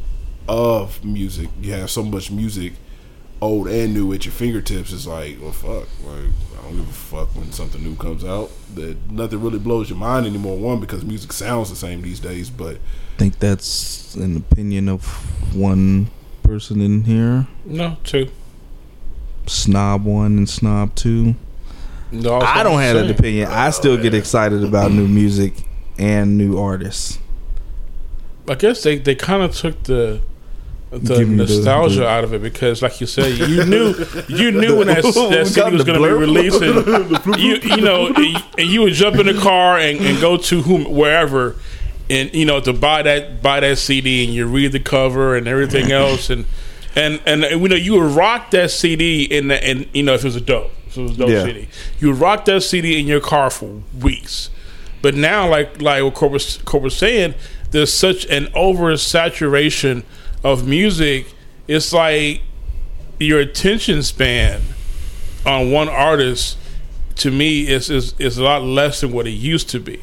of music. You have so much music, old and new, at your fingertips. It's like, well, fuck. Like, I don't give a fuck when something new comes out. That nothing really blows your mind anymore. One because music sounds the same these days, but I think that's an opinion of one person in here. No, two. Snob one and snob two. No, I don't have that that opinion. I still get excited about new music and new artists. I guess they, they kind of took the the nostalgia the- out of it because, like you said, you knew you knew when that, We that CD was going to be released, releasing. you you know, and and you would jump in the car and, and go to whom wherever, and you know to buy that buy that CD and you read the cover and everything else and and and, and you know you would rock that CD in the and you know if it was a dope if it was a dope Yeah. CD you would rock that CD in your car for weeks. But now, like like what was, Court was saying, there's such an oversaturation of music. It's like your attention span on one artist to me is is, is a lot less than what it used to be.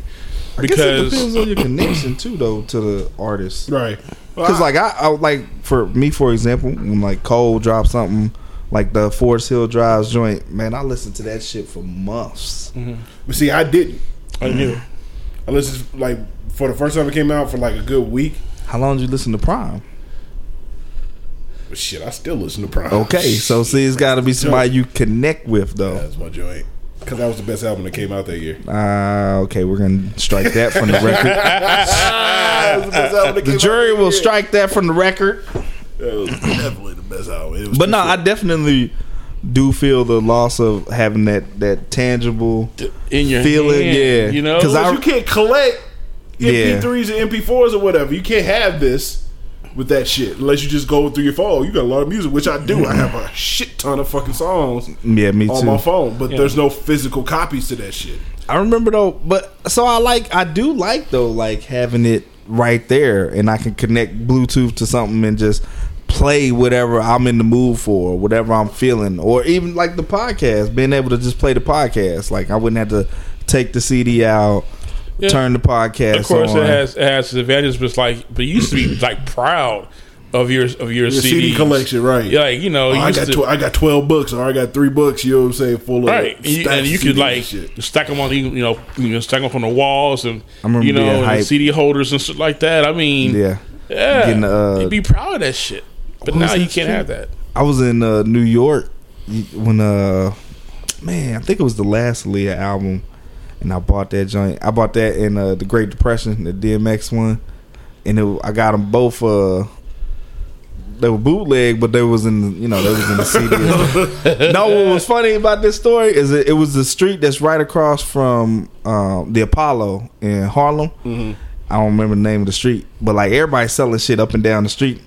I guess it depends on your connection too, though, to the artist. right. Because like I, I like for me, for example, when like Cole drops something like the Forest Hills Drive joint, man, I listened to that shit for months. Mm-hmm. But see, I didn't. I knew I listened like for the first time it came out for like a good week. How long did you listen to Prime? But shit, I still listen to Prime. Okay, so see, it's got to be somebody you connect with, though. that's my joint because that was the best album that came out that year. Ah, okay, we're gonna strike that from the record. That was the best album that The came jury out will year. strike that from the record. That was definitely the best album. It was But no, too I definitely do feel the loss of having that that tangible. in your Feeling, hand, yeah. you know, because you can't collect MP3s and MP4s or whatever. You can't have this with that shit unless you just go through your phone. You got a lot of music, which I do. I have a shit ton of fucking songs Yeah, me on too. my phone, but there's no physical copies to that shit. I remember though, but so I like I do like though like having it right there and I can connect Bluetooth to something and just play whatever I'm in the mood for, whatever I'm feeling, or even like the podcast, being able to just play the podcast. Like I wouldn't have to take the CD out, Yeah. turn the podcast. of course, on. it has it has its advantages, but it's like, but you used to be like proud of your of your, Your CD collection, right? Yeah, like you know, Oh, you I got to- tw- I got twelve books, or I got three books. You know what I'm saying? Full of right, and you, stacks and you of could like shit. stack them on, you know, you know, stack them on the walls, and I remember you know, and. CD holders and shit like that. I mean, yeah. yeah, Getting, uh, you'd be proud of that shit. But now you can't shit? have that. I was in uh, New York when uh man, I think it was the last Aaliyah album, and I bought that joint. I bought that in uh, the Great Depression, the DMX one, and it, I got them both. Uh, they were bootleg, but they was in you know they was in the CD. no, what was funny about this story is that it was the street that's right across from um, the Apollo in Harlem. I don't remember the name of the street, but like everybody's selling shit up and down the street.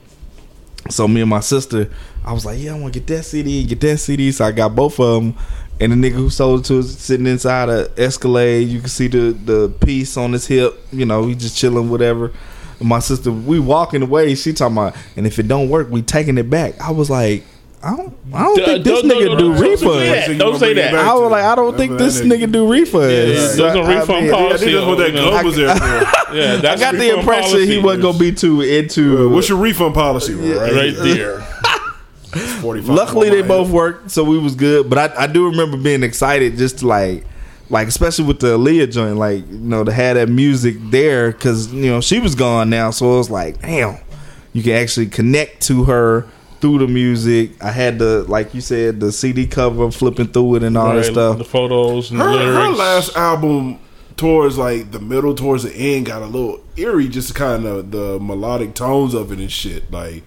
So me and my sister, I was like, yeah, I want to get that CD, get that CD. So I got both of them. And the nigga who sold it to us sitting inside a Escalade, you can see the the piece on his hip. You know, he just chilling, whatever. And my sister, we walking away. She talking about, and if it don't work, we taking it back. I was like, I don't, I don't Uh, think this don't- nigga don't- do don't- don't say refunds. Don't say that. I was like, I don't think this nigga do refunds. Yeah, there's no I- I refund mean, policy. I that's what that you glove was there for. Yeah, I got the impression policy. he wasn't gonna be too into. What's your refund policy? Right, right there. 45 Luckily, they both worked, so we was good. But I, I do remember being excited just to like, like especially with the Aaliyah joint, like you know, to have that music there because you know she was gone now, so it was like, damn, you can actually connect to her through the music. I had the like you said, the CD cover, flipping through it and all that stuff. The photos and the Her, her last album, towards like the middle, towards the end, got a little eerie. Just to kind of the melodic tones of it and shit. Like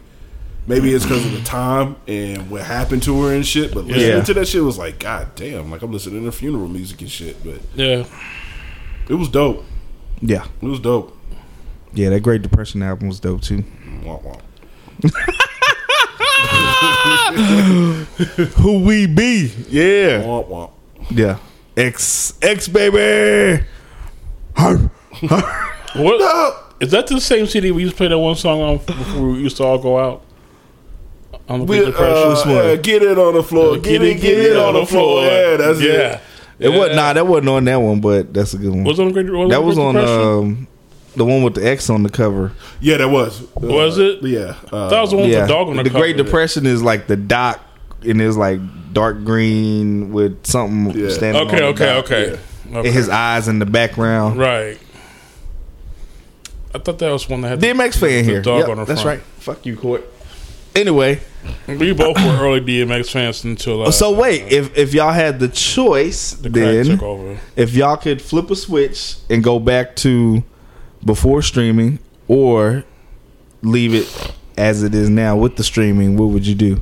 maybe it's because of the time and what happened to her and shit. But listening Yeah. to that shit was like, god damn, like I'm listening to funeral music and shit. But yeah. it was dope. Yeah, It was dope. yeah, that Great Depression album was dope too. Wah, wah. Who we be? Yeah, Wah, wah. yeah. X X baby. Arr. What is that? The same CD we used to play that one song on before we used to all go out on the We, Great Depression. uh, yeah, get it on the floor. Get, it, get it on the floor. Yeah, that's yeah. it. It was nah, that wasn't on that one, but that's a good one. Was it on Great? Was it that was Great on Depression? um, the one with the X on the cover. Yeah, that was. Uh, Was it? Yeah. Uh, that was the one yeah, with the dog on the, the cover. The Great Depression is like the dock, and it's like dark green with something Yeah. standing. Okay, on the okay, dock. okay. And his eyes in the background. Right. I thought that was one that had DMX the, fan the here. Dog Yep, on the that's front. right. Fuck you, Court. Anyway, We both were early DMX fans until. Uh, so wait, if if y'all had the choice, the then took over. if y'all could flip a switch and go back to before streaming or leave it as it is now with the streaming, what would you do?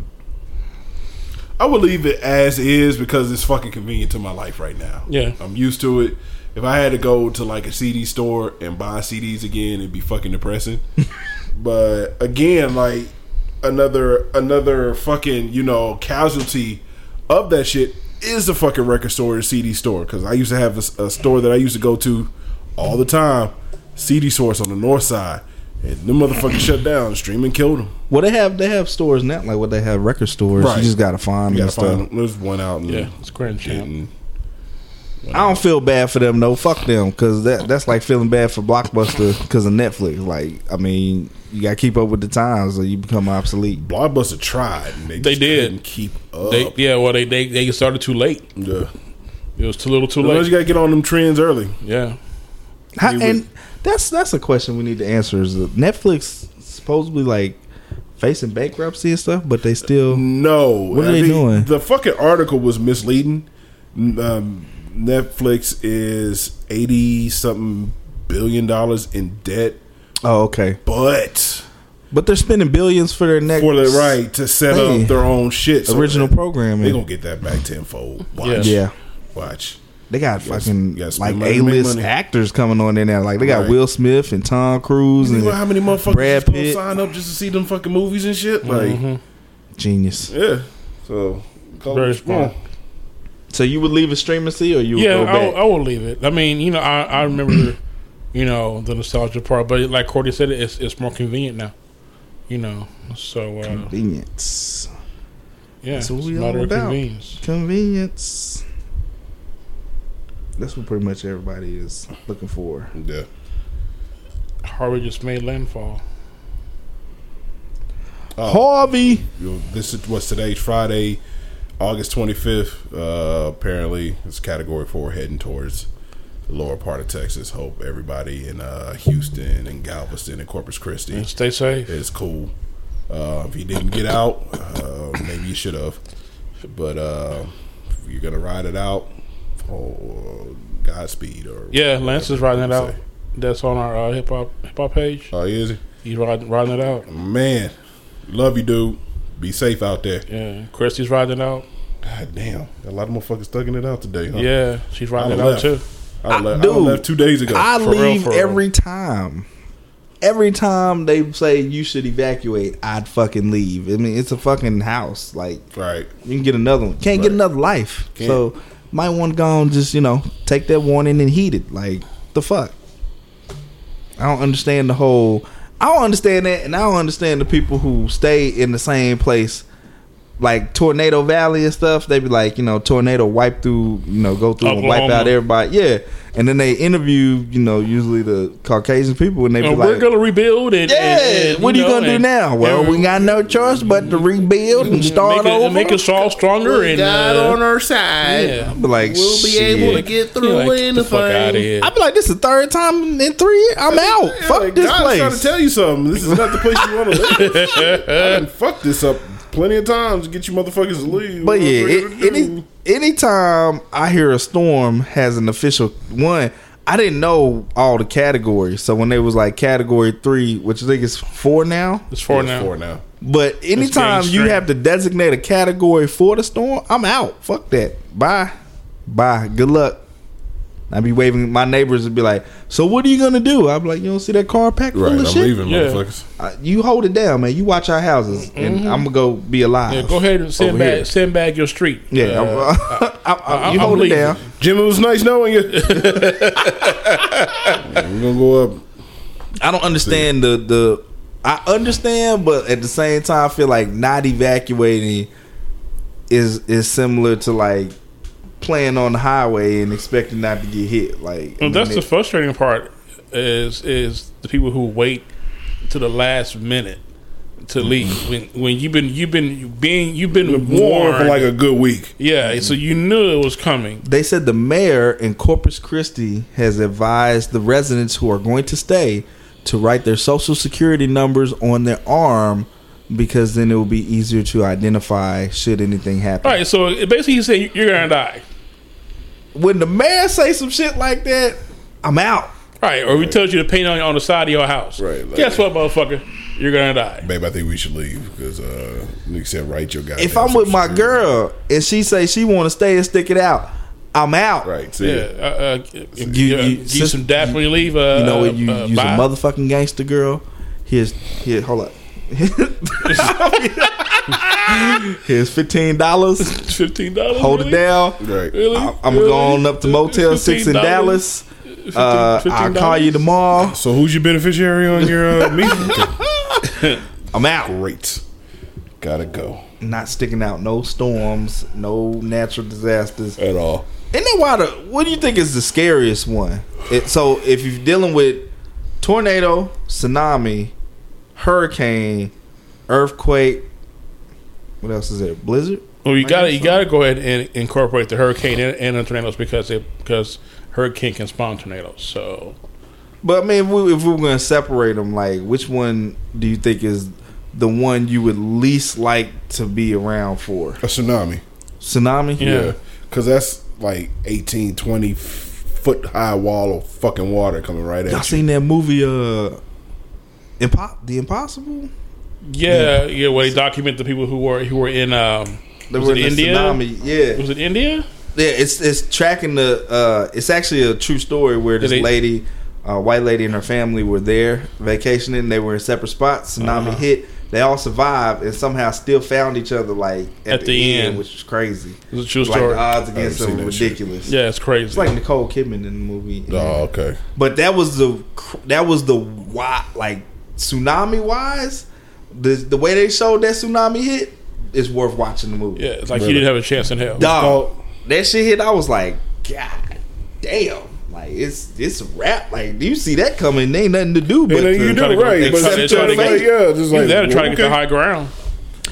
I would leave it as is because it's fucking convenient to my life right now. Yeah. I'm used to it. If I had to go to like a CD store and buy CDs again, it'd be fucking depressing. but again, like another another fucking you know casualty of that shit is the fucking record store or CD store because I used to have a store that I used to go to all the time, CD source on the north side, and them motherfuckers shut down. Streaming killed them. Well, they have they have stores now, like what they have record stores. Right. You just gotta find You them gotta and find stuff. them. There's one out. In, Yeah, it's Grand Champ. In- I don't feel bad for them though. Fuck them, because that that's like feeling bad for Blockbuster because of Netflix. Like, I mean, you gotta keep up with the times, or you become obsolete. Blockbuster tried. And they They just did. couldn't keep up. They, yeah, well, they, they they started too late. yeah. It was too little, too Sometimes late. you gotta get on them trends early. Yeah, How, You and that's that's a question we need to answer. Is that Netflix supposedly like facing bankruptcy and stuff, but they still No, What are I they think doing? The fucking article was misleading. Um, Netflix is eighty something billion dollars in debt, oh okay, but but they're spending billions for their next for the right to set Hey. up their own shit, so original they- programming. They gonna get that back tenfold. Yeah. Watch, yeah. watch. They got You fucking you like spend A list actors coming on in there. Like they got Right. Will Smith and Tom Cruise You and know how many motherfuckers Brad just gonna Pitt. sign up just to see them fucking movies and shit? Like, Mm-hmm. genius. yeah. So, Very smart. So you would leave a streaming C or you would yeah. go I, back? I will leave it. I mean, you know, I, I remember, you know, the nostalgia part, but like Cordy said, it's it's more convenient now. You know, so uh, Convenience. yeah, That's what we all of about. convenience. Convenience. That's what pretty much everybody is looking for. Yeah. Harvey just made landfall. Oh. Harvey. you know, this is what's today's Friday, August 25th. Uh, apparently, it's Category Four heading towards the lower part of Texas. Hope everybody in uh, Houston and Galveston and Corpus Christi And stay safe. It's cool. Uh, if you didn't get out, uh, maybe you should have. But uh, if you're gonna ride it out, oh, Godspeed or Yeah, Lance is riding it out. say. That's on our uh, hip hop hip hop page. Oh, is he? He's riding riding it out. Man, love you, dude. Be safe out there. Yeah, Christy's riding out. God damn, a lot of motherfuckers thugging it out today. Huh? Yeah, she's riding it out left. too. I, left, I Dude, left two days ago. I For leave real. every time. Every time they say you should evacuate, I'd fucking leave. I mean, it's a fucking house. Like right. you can get another one. Can't get another life. Can't. So might want to go and just you know take that warning and heat it. Like the fuck. I don't understand the whole. I don't understand that, and I don't understand the people who stay in the same place like Tornado Valley and stuff. They be like, you know, tornado wipe through, you know, go through and wipe out everybody. Yeah, and then they interview, you know, usually the Caucasian people, and they be And we're gonna rebuild and yeah, and- and, what are you know, gonna do now? Well, we got no choice but to rebuild and start make, it, over. make us all stronger and God uh, on our side. yeah. Be like, We'll be shit. able to get through You're like, anything. the fuck out of here. I be like, this is the third time in three years. I'm out. Yeah, Fuck like, this God's place. trying to tell you something. This is not the place you want to live. I done fucked this up plenty of times to get you motherfuckers to leave. But What yeah, I'm it, any do. anytime I hear a storm has an official one, I didn't know all the categories. So when they was like category three, which I think is four now, it's four It's now. Four now. but anytime you have to designate a category for the storm, I'm out. Fuck that. Bye. Bye. Good luck. I'd be waving. My neighbors would be like, "So what are you gonna do?" I'd be like, "You don't see that car packed full Right, of I'm shit? leaving, Yeah. motherfuckers. Uh, you hold it down, man. You watch our houses, and I'm gonna go be alive." Yeah, go ahead and send back here. send back your street. Yeah, Uh, I'm- I- I- you I'm hold it leaving. down. Jim, it was nice knowing you. We're gonna go up. I don't understand the the. I understand, but at the same time, I feel like not evacuating is is similar to like playing on the highway and expecting not to get hit. Like Well, that's the frustrating part is is the people who wait to the last minute to mm-hmm. leave when when you've been you've been being you've been Warm warned for like a good week. yeah so mm-hmm. you knew it was coming they said the mayor in Corpus Christi has advised the residents who are going to stay to write their social security numbers on their arm because then it will be easier to identify should anything happen. all right so it basically he said you're gonna die When the mayor say some shit like that, I'm out. right or we told you to paint on on the side of your house Right, like- guess what motherfucker you're gonna die Babe, I think we should leave because uh, Nick said write your guy. if I'm with my girl and she say she want to stay and stick it out, I'm out. right? See, yeah uh, uh, if You- you, you- sis- some dash when you leave uh, You know what? You uh, use a motherfucking gangster girl. Here's here. Hold up. Here's fifteen dollars. fifteen dollars Hold it down. right. really I- I'm gonna go on up to Motel Six in $15? Dallas. Uh, I'll call you tomorrow. So who's your beneficiary on your uh, meeting? I'm out. Great. Gotta go Not sticking out. No storms. No natural disasters. at all. Isn't that why the? What do you think is the scariest one? It, so if you're dealing with tornado, tsunami, hurricane, earthquake, what else is there? Blizzard. Well, you got to you got to go ahead and incorporate the hurricane and, and the tornadoes because it because hurricane can spawn tornadoes. So But I mean, if we, if we were going to separate them, like which one do you think is the one you would least like to be around for? A tsunami. Tsunami. Yeah. Yeah, because that's like 18, 20 foot high wall of fucking water coming right at Y'all you. seen that movie? Uh, Impo- The Impossible. yeah, yeah, where they document the people who were who were in um They was were it in the India? tsunami. Yeah, Was it India? Yeah, it's it's tracking the. Uh, it's actually a true story where this they- lady, uh, white lady, and her family were there vacationing. They were in separate spots. Tsunami Uh-huh. hit. They all survived and somehow still found each other like at, At the, the end, end. which is crazy. It was a true Like story. the odds against seen them were that shit. ridiculous. yeah, it's crazy. it's like Nicole Kidman in the movie. Oh, okay. But that was the that was the why like tsunami wise, the the way they showed that tsunami hit is worth watching the movie. yeah, it's like Really? you didn't have a chance in hell. Dog, called- that shit hit. I was like, God damn. Like it's it's a rap. Like you see that coming? There ain't nothing to do but And to- you try do to go- right, they but try- it's they just to like, get- yeah, just You like there to try to get the high ground.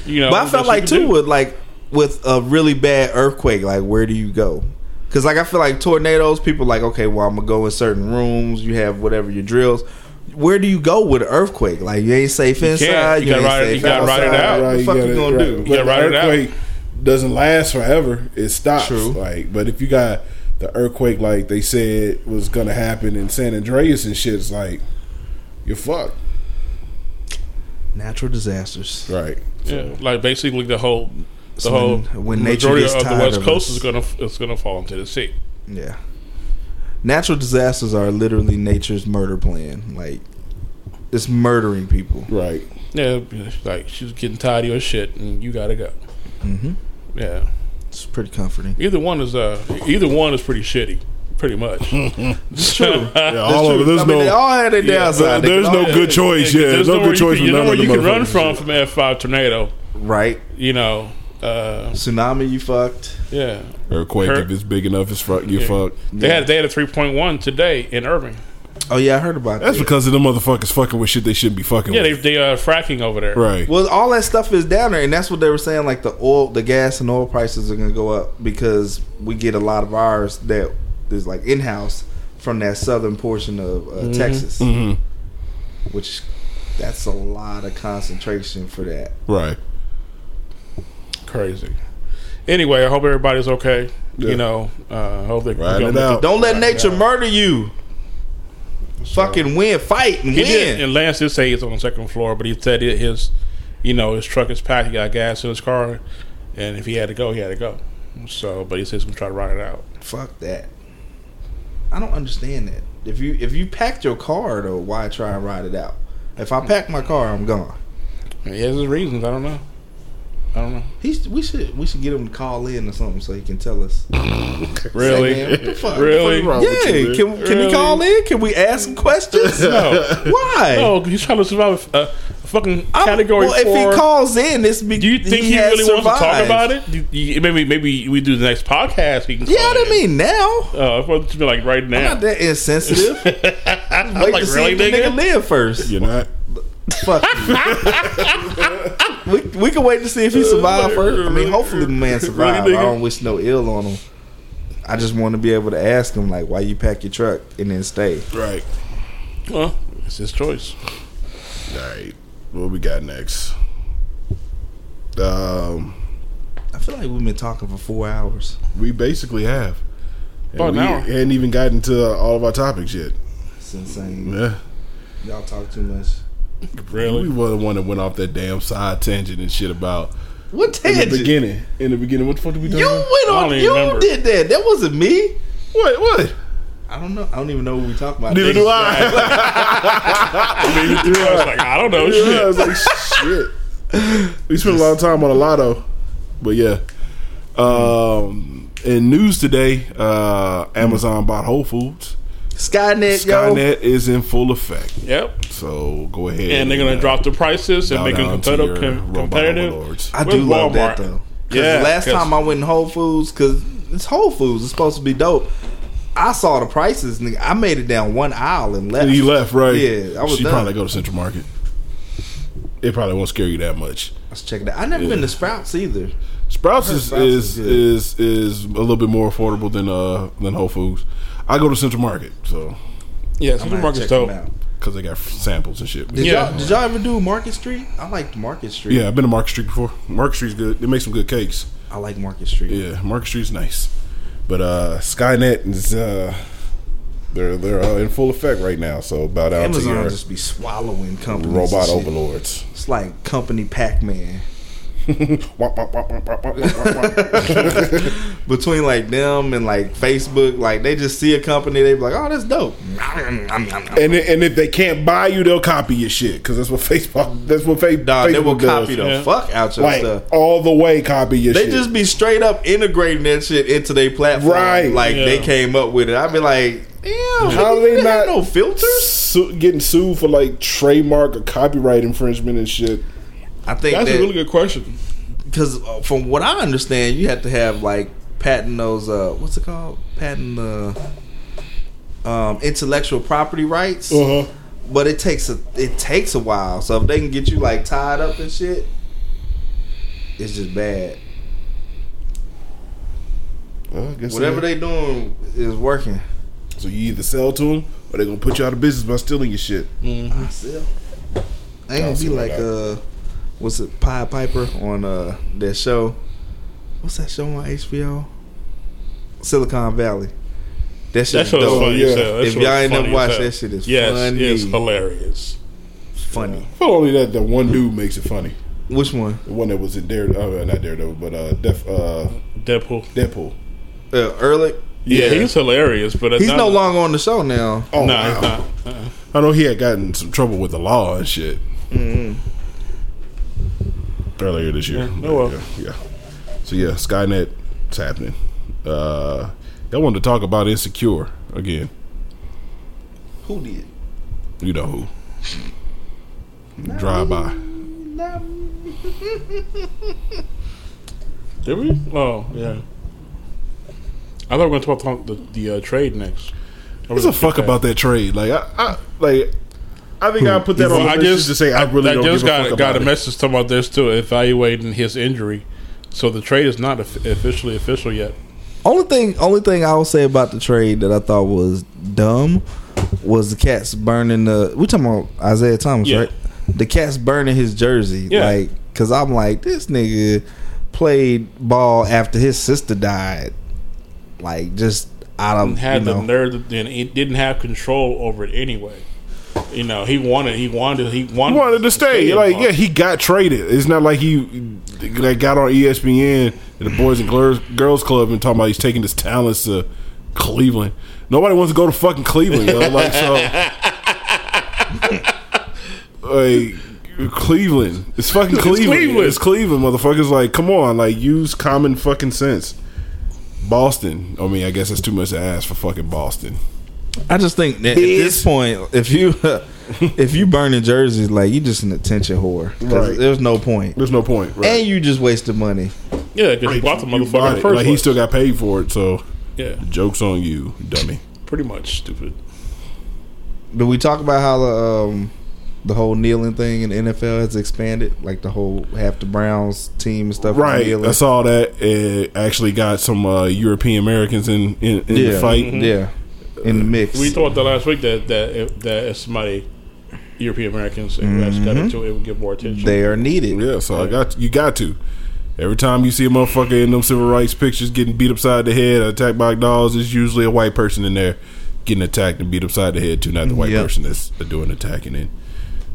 You know, But I felt like too do. with like with a really bad earthquake, like where do you go? Because like I feel like tornadoes, people like okay, well I'm gonna go in certain rooms. You have whatever your drills. Where do you go with an earthquake? Like you ain't safe inside. You gotta ain't ride it- safe you gotta ride it outside. out. What the fuck you gotta- gonna right. do? But gotta ride it out. earthquake doesn't last forever. It stops. True. Like, but if you got the earthquake, like they said was gonna happen in San Andreas and shit, it's like you're fucked. Natural disasters. Right. Yeah, like basically the whole the So whole when- when nature majority gets of the west of coast us- is gonna is gonna fall into the sea. Yeah. Natural disasters are literally nature's murder plan. Like it's murdering people. Right. Yeah, like she's getting tired of your shit, and you gotta go. Mm-hmm. Yeah, It's pretty comforting. either one is uh either one is pretty shitty, pretty much. It's true. Yeah, all of it. There's I mean, they no. all had their downside. They There's no good choice. Yeah, there's no good choice You, can, know where you can run motherfuckers. from from F five tornado. right. You know, Uh, Tsunami, you fucked. yeah, Earthquake, Hurt. if it's big enough, it's fuck. You Yeah. fuck. they had they had a three point one today in Irving. Oh yeah, I heard about that. That's that. because of them motherfuckers fucking with shit they shouldn't be fucking Yeah, they with. they uh, fracking over there. right. Well, all that stuff is down there, and that's what they were saying. Like the oil, the gas and oil prices are going to go up because we get a lot of ours that is like in house from that southern portion of uh, Texas, Mhm. which that's a lot of concentration for that. Right. Crazy. Anyway, I hope everybody's okay. Yeah. You know, uh, hope they Riding you it out. Don't let Right, nature yeah. murder you. Fucking win, fight and He win. did, and Lance did say he's on the second floor, but he said it, his, you know, his truck is packed. He got gas in his car, and if he had to go, he had to go. So, but he says he's gonna try to ride it out. Fuck that. I don't understand that. If you if you packed your car though, why try and ride it out? If I pack my car, I'm gone. And he has his reasons. I don't know. I don't know. He's we should we should get him to call in or something so he can tell us. Really? Say, man, what the fuck? Really? wrong Yeah, you, can can Really? he call in? Can we ask him questions? No. Why? No, he's trying to survive a, a fucking I'm- category well, four. if he calls in, this be, do you think he, has really wants to talk about it? Do you- maybe maybe we do the next podcast. He can. Yeah, call I didn't in. mean now. Oh, I thought it to be like right I'm now. not that insensitive. I'm Wait like to see really, if the nigga nigga. live first. You're not. Fuck you. we, we can wait to see if he survived first. I mean, hopefully the man survived. I don't wish no ill on him. I just want to be able to ask him like, why you pack your truck and then stay. Right. Well, it's his choice. All right. What we got next? Um, I feel like we've been talking for four hours. we basically have. And About an we hour. hadn't even gotten to all of our topics yet. It's insane. Yeah. Y'all talk too much. Really? We were the one that went off that damn side tangent and shit about What tangent? in the beginning. In the beginning, what the fuck did we talk You about? went I on. don't even You remember. did that. That wasn't me. What? What? I don't know. I don't even know what we talking about. Neither do I. I was like, I don't know. yeah, I Shit. was like, shit. We spent a lot of time on a lotto, but yeah. Um, in news today, uh, Amazon bought Whole Foods. Skynet, yo. Skynet is in full effect, Yep. so go ahead. And they're gonna uh, drop the prices and make them competitive. your com- robot competitive. I with do love that though. Cause Yeah, the last 'cause- time I went in Whole Foods, cause it's Whole Foods, it's supposed to be dope. I saw the prices, nigga. I made it down one aisle and left. And you left, right? Yeah, I was She done. probably go to Central Market. It probably won't scare you that much. Let's check it out. I never Yeah. been to Sprouts either. Sprouts is Sprouts is, is is is a little bit more affordable than uh than Whole Foods. I go to Central Market, so Yeah, Central might supermarket's check dope. because they got samples and shit. Did Yeah. y'all did y'all ever do Market Street? I liked Market Street. Yeah, I've been to Market Street before. Market Street's good. They make some good cakes. I like Market Street. Yeah, Market Street's nice. But uh Skynet is uh they're they're uh, in full effect right now. So bow down to Amazon your just be swallowing companies. robot overlords. It's like company Pac Man. Between like them and like Facebook, like they just see a company, they be like, "Oh, that's dope." and i- and if they can't buy you, they'll copy your shit because that's what Facebook. That's what fa- Dog, Facebook they will does. copy the Yeah. fuck out your like stuff. all the way copy your They shit. just be straight up integrating that shit into their platform, Right. Like Yeah. they came up with it. I'd be like, damn, How nigga, they didn't not no filters? su- getting sued for like trademark or copyright infringement and shit. I think That's a really good question. because from what I understand, you have to have like patent those uh what's it called patent uh um intellectual property rights. Uh huh. But it takes a it takes a while. So if they can get you like tied up and shit, it's just bad. Well, I guess Whatever they. they doing is working. So you either sell to them or they're gonna put you out of business by stealing your shit. I still. Ain't gonna be like that. uh, what's it, Pied Piper on uh that show? What's that show on HBO? Silicon Valley. That shit That is show is dope. funny yeah. That If y'all is ain't never funny watched that shit, it's yes, funny. it's hilarious. Funny. I feel only that the one dude makes it funny. Which one? The one that was in Dare, uh, not Daredevil, but uh, Def, uh, Deadpool. Deadpool. Uh, Erlich. Yeah, Yeah. he's hilarious, but He's not, no longer on the show now. Oh, No, wow. he's not. Uh-uh. I know he had gotten some trouble with the law and shit earlier this year. Yeah, oh well. yeah, yeah. So yeah, Skynet, it's happening. Uh, I wanted to talk about Insecure again. Who did? You know who? Drive by. Did we? Oh, yeah. I thought we were going to talk about the, the uh, trade next. What's the fuck about that trade? Like, I, I like. I think I put that on Well, the I list just to say I really I don't just give a got fuck got about a it. message talking about this too, evaluating his injury. So the trade is not officially official yet. Only thing, only thing I will say about the trade that I thought was dumb was the cats burning the. We talking about Isaiah Thomas, Yeah. right? The cats burning his jersey, Yeah. like because I'm like this nigga played ball after his sister died, like just out of And had you the know. nerve, and he didn't have control over it anyway. You know, he wanted, he wanted, he wanted, He wanted to stay. Like, yeah, he got traded. It's not like he like got on ESPN and the Boys and Girls, Girls Club and talking about he's taking his talents to Cleveland. Nobody wants to go to fucking Cleveland, yo. Like so, like Cleveland. It's fucking Cleveland. Cleveland. It's Cleveland, motherfuckers. Like, come on, like use common fucking sense. Boston. I mean, I guess that's too much to ask for fucking Boston. I just think that at this point, if you if you burning jerseys, like you just an attention whore. Right. There's no point, There's no point. Right? and you just wasted money. yeah, because you bought the motherfucker bought in the it. first Like he still got paid for it, so yeah, jokes on you, dummy. pretty much stupid. But we talk about how the um, the whole kneeling thing in the NFL has expanded, like the whole half the Browns team and stuff. Right, kneeling. I saw that. It actually got some uh, European Americans in in, in yeah, the fight. yeah, in the mix. We thought the last week that that if, that if somebody European Americans who actually got mm-hmm. into it, it would get more attention. they are needed. Yeah, so I got you. Got to. Every time you see a motherfucker in them civil rights pictures getting beat upside the head, attacked by dogs, it's usually a white person in there getting attacked and beat upside the head too. Not the white Yep. person that's doing attacking and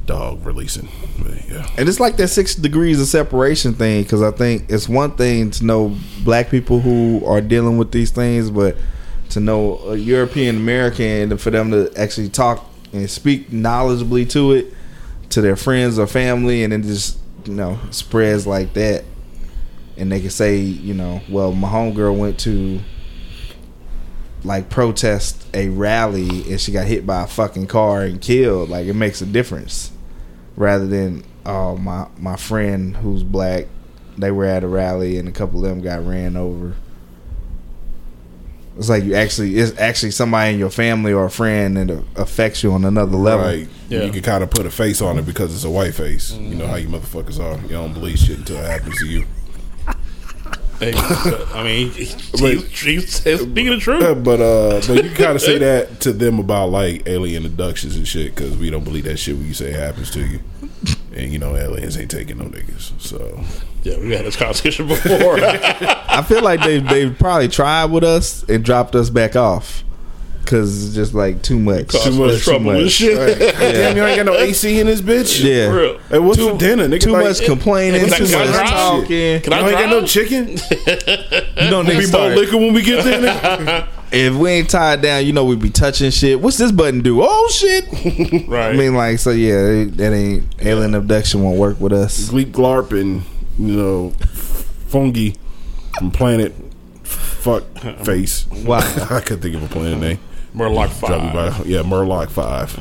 dog releasing. But, yeah, And it's like that six degrees of separation thing because I think it's one thing to know black people who are dealing with these things, but to know a European American and for them to actually talk and speak knowledgeably to it to their friends or family, and then just you know spreads like that, and they can say you know, well, my homegirl went to like protest a rally and she got hit by a fucking car and killed. Like it makes a difference. Rather than oh my my friend who's black they were at a rally and a couple of them got ran over it's like you actually it's actually somebody in your family or a friend that affects you on another level right. Yeah. You can kind of put a face on it because it's a white face. You know how you motherfuckers are. You don't believe shit until it happens to you. Hey, I mean, he, he, he speaking the truth. but uh, but you kind of say that to them about like alien abductions and shit because we don't believe that shit when you say it happens to you, and you know aliens ain't taking no niggas. So Yeah, we had this conversation before. i feel like they they probably tried with us and dropped us back off because it's just like too much Cause Too much us trouble and shit. damn, you ain't got no AC in this bitch. yeah For real. Hey, what's for dinner? Nigga, too like, much complaining Can I- too much drive? talking Can You I ain't got no chicken. you know We niggas both start, liquor when we get there. Nigga. if we ain't tied down you know we'd be touching shit what's this button do oh shit Right. I mean, like, so yeah, that ain't alien abduction won't work with us. Gleep Glarp and you know fungi from Planet Fuck Face. Wow. I could think of a planet name. Murloc Drop five. by, yeah, Murloc Five.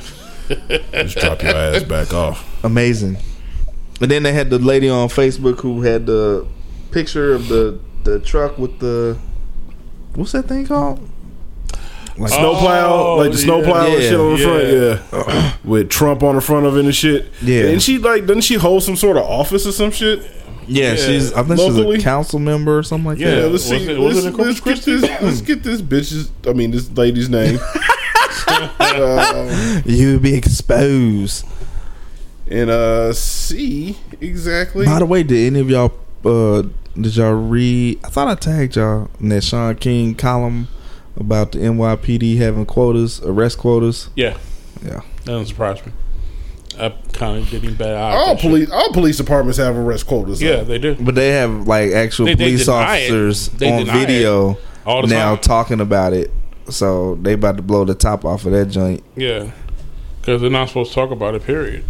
Just drop your ass back off. Amazing. And then they had the lady on Facebook who had the picture of the the truck with the what's that thing called? Like snowplow, Oh, like the snowplow and shit on the yeah. front, yeah, with Trump on the front of it and shit. Yeah. and she like doesn't she hold some sort of office or some shit? yeah, Yeah. she's I think Locally? she's a council member or something like Yeah. Yeah, let's was see. it- was let's, it in Corpus let's get this. Let's get this bitch's. I mean, this lady's name. uh, You be exposed. and uh, see exactly. By the way, did any of y'all uh did y'all read? I thought I tagged y'all in that Shaun King column about the NYPD having quotas, arrest quotas. Yeah, Yeah. that doesn't surprise me. I kind of getting bad. bet eye. all that shit. police, all police departments have arrest quotas. Yeah, though. they do. But they have like actual They- they police deny it. officers on video all now time. talking about it. So they about to blow the top off of that joint. Yeah, because they're not supposed to talk about it. Period.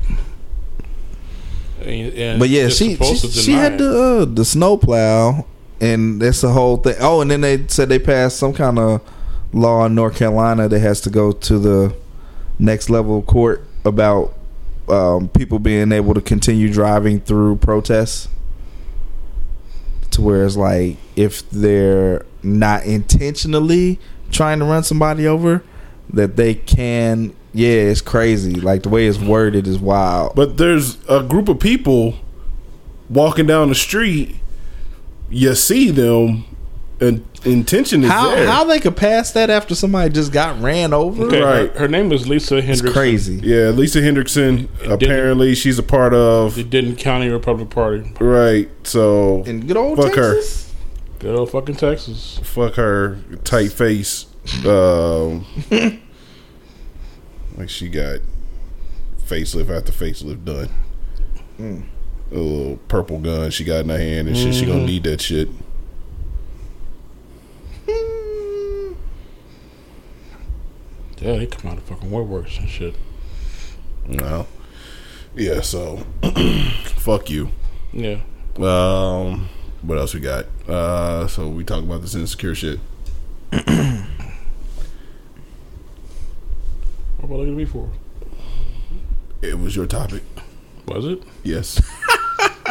And, and But yeah, she she, she had it. the uh, the snowplow, and that's the whole thing. Oh, and then they said they passed some kind of law in North Carolina that has to go to the next level court about um, people being able to continue driving through protests. To where it's like if they're not intentionally trying to run somebody over, that they can. Yeah, it's crazy. Like the way it's worded is wild. But there's a group of people walking down the street. You see them, intention is How there. how they could pass that after somebody just got ran over? Okay, Right. Her, her name is Lisa It's crazy. yeah, Lisa Hendrickson. Apparently, she's a part of. The Denton County Republican Party. Right. So In good old Fuck her. Texas. Good old fucking Texas. fuck her tight face. Um, like she got facelift after facelift done. A little purple gun she got in her hand and shit. She gonna need that shit. Yeah, they come out of fucking woodworks and shit. No. Yeah. So fuck you. Yeah. Um, what else we got? Uh, so we talk about this insecure shit. What about looking at me for? It was your topic. Was it? Yes.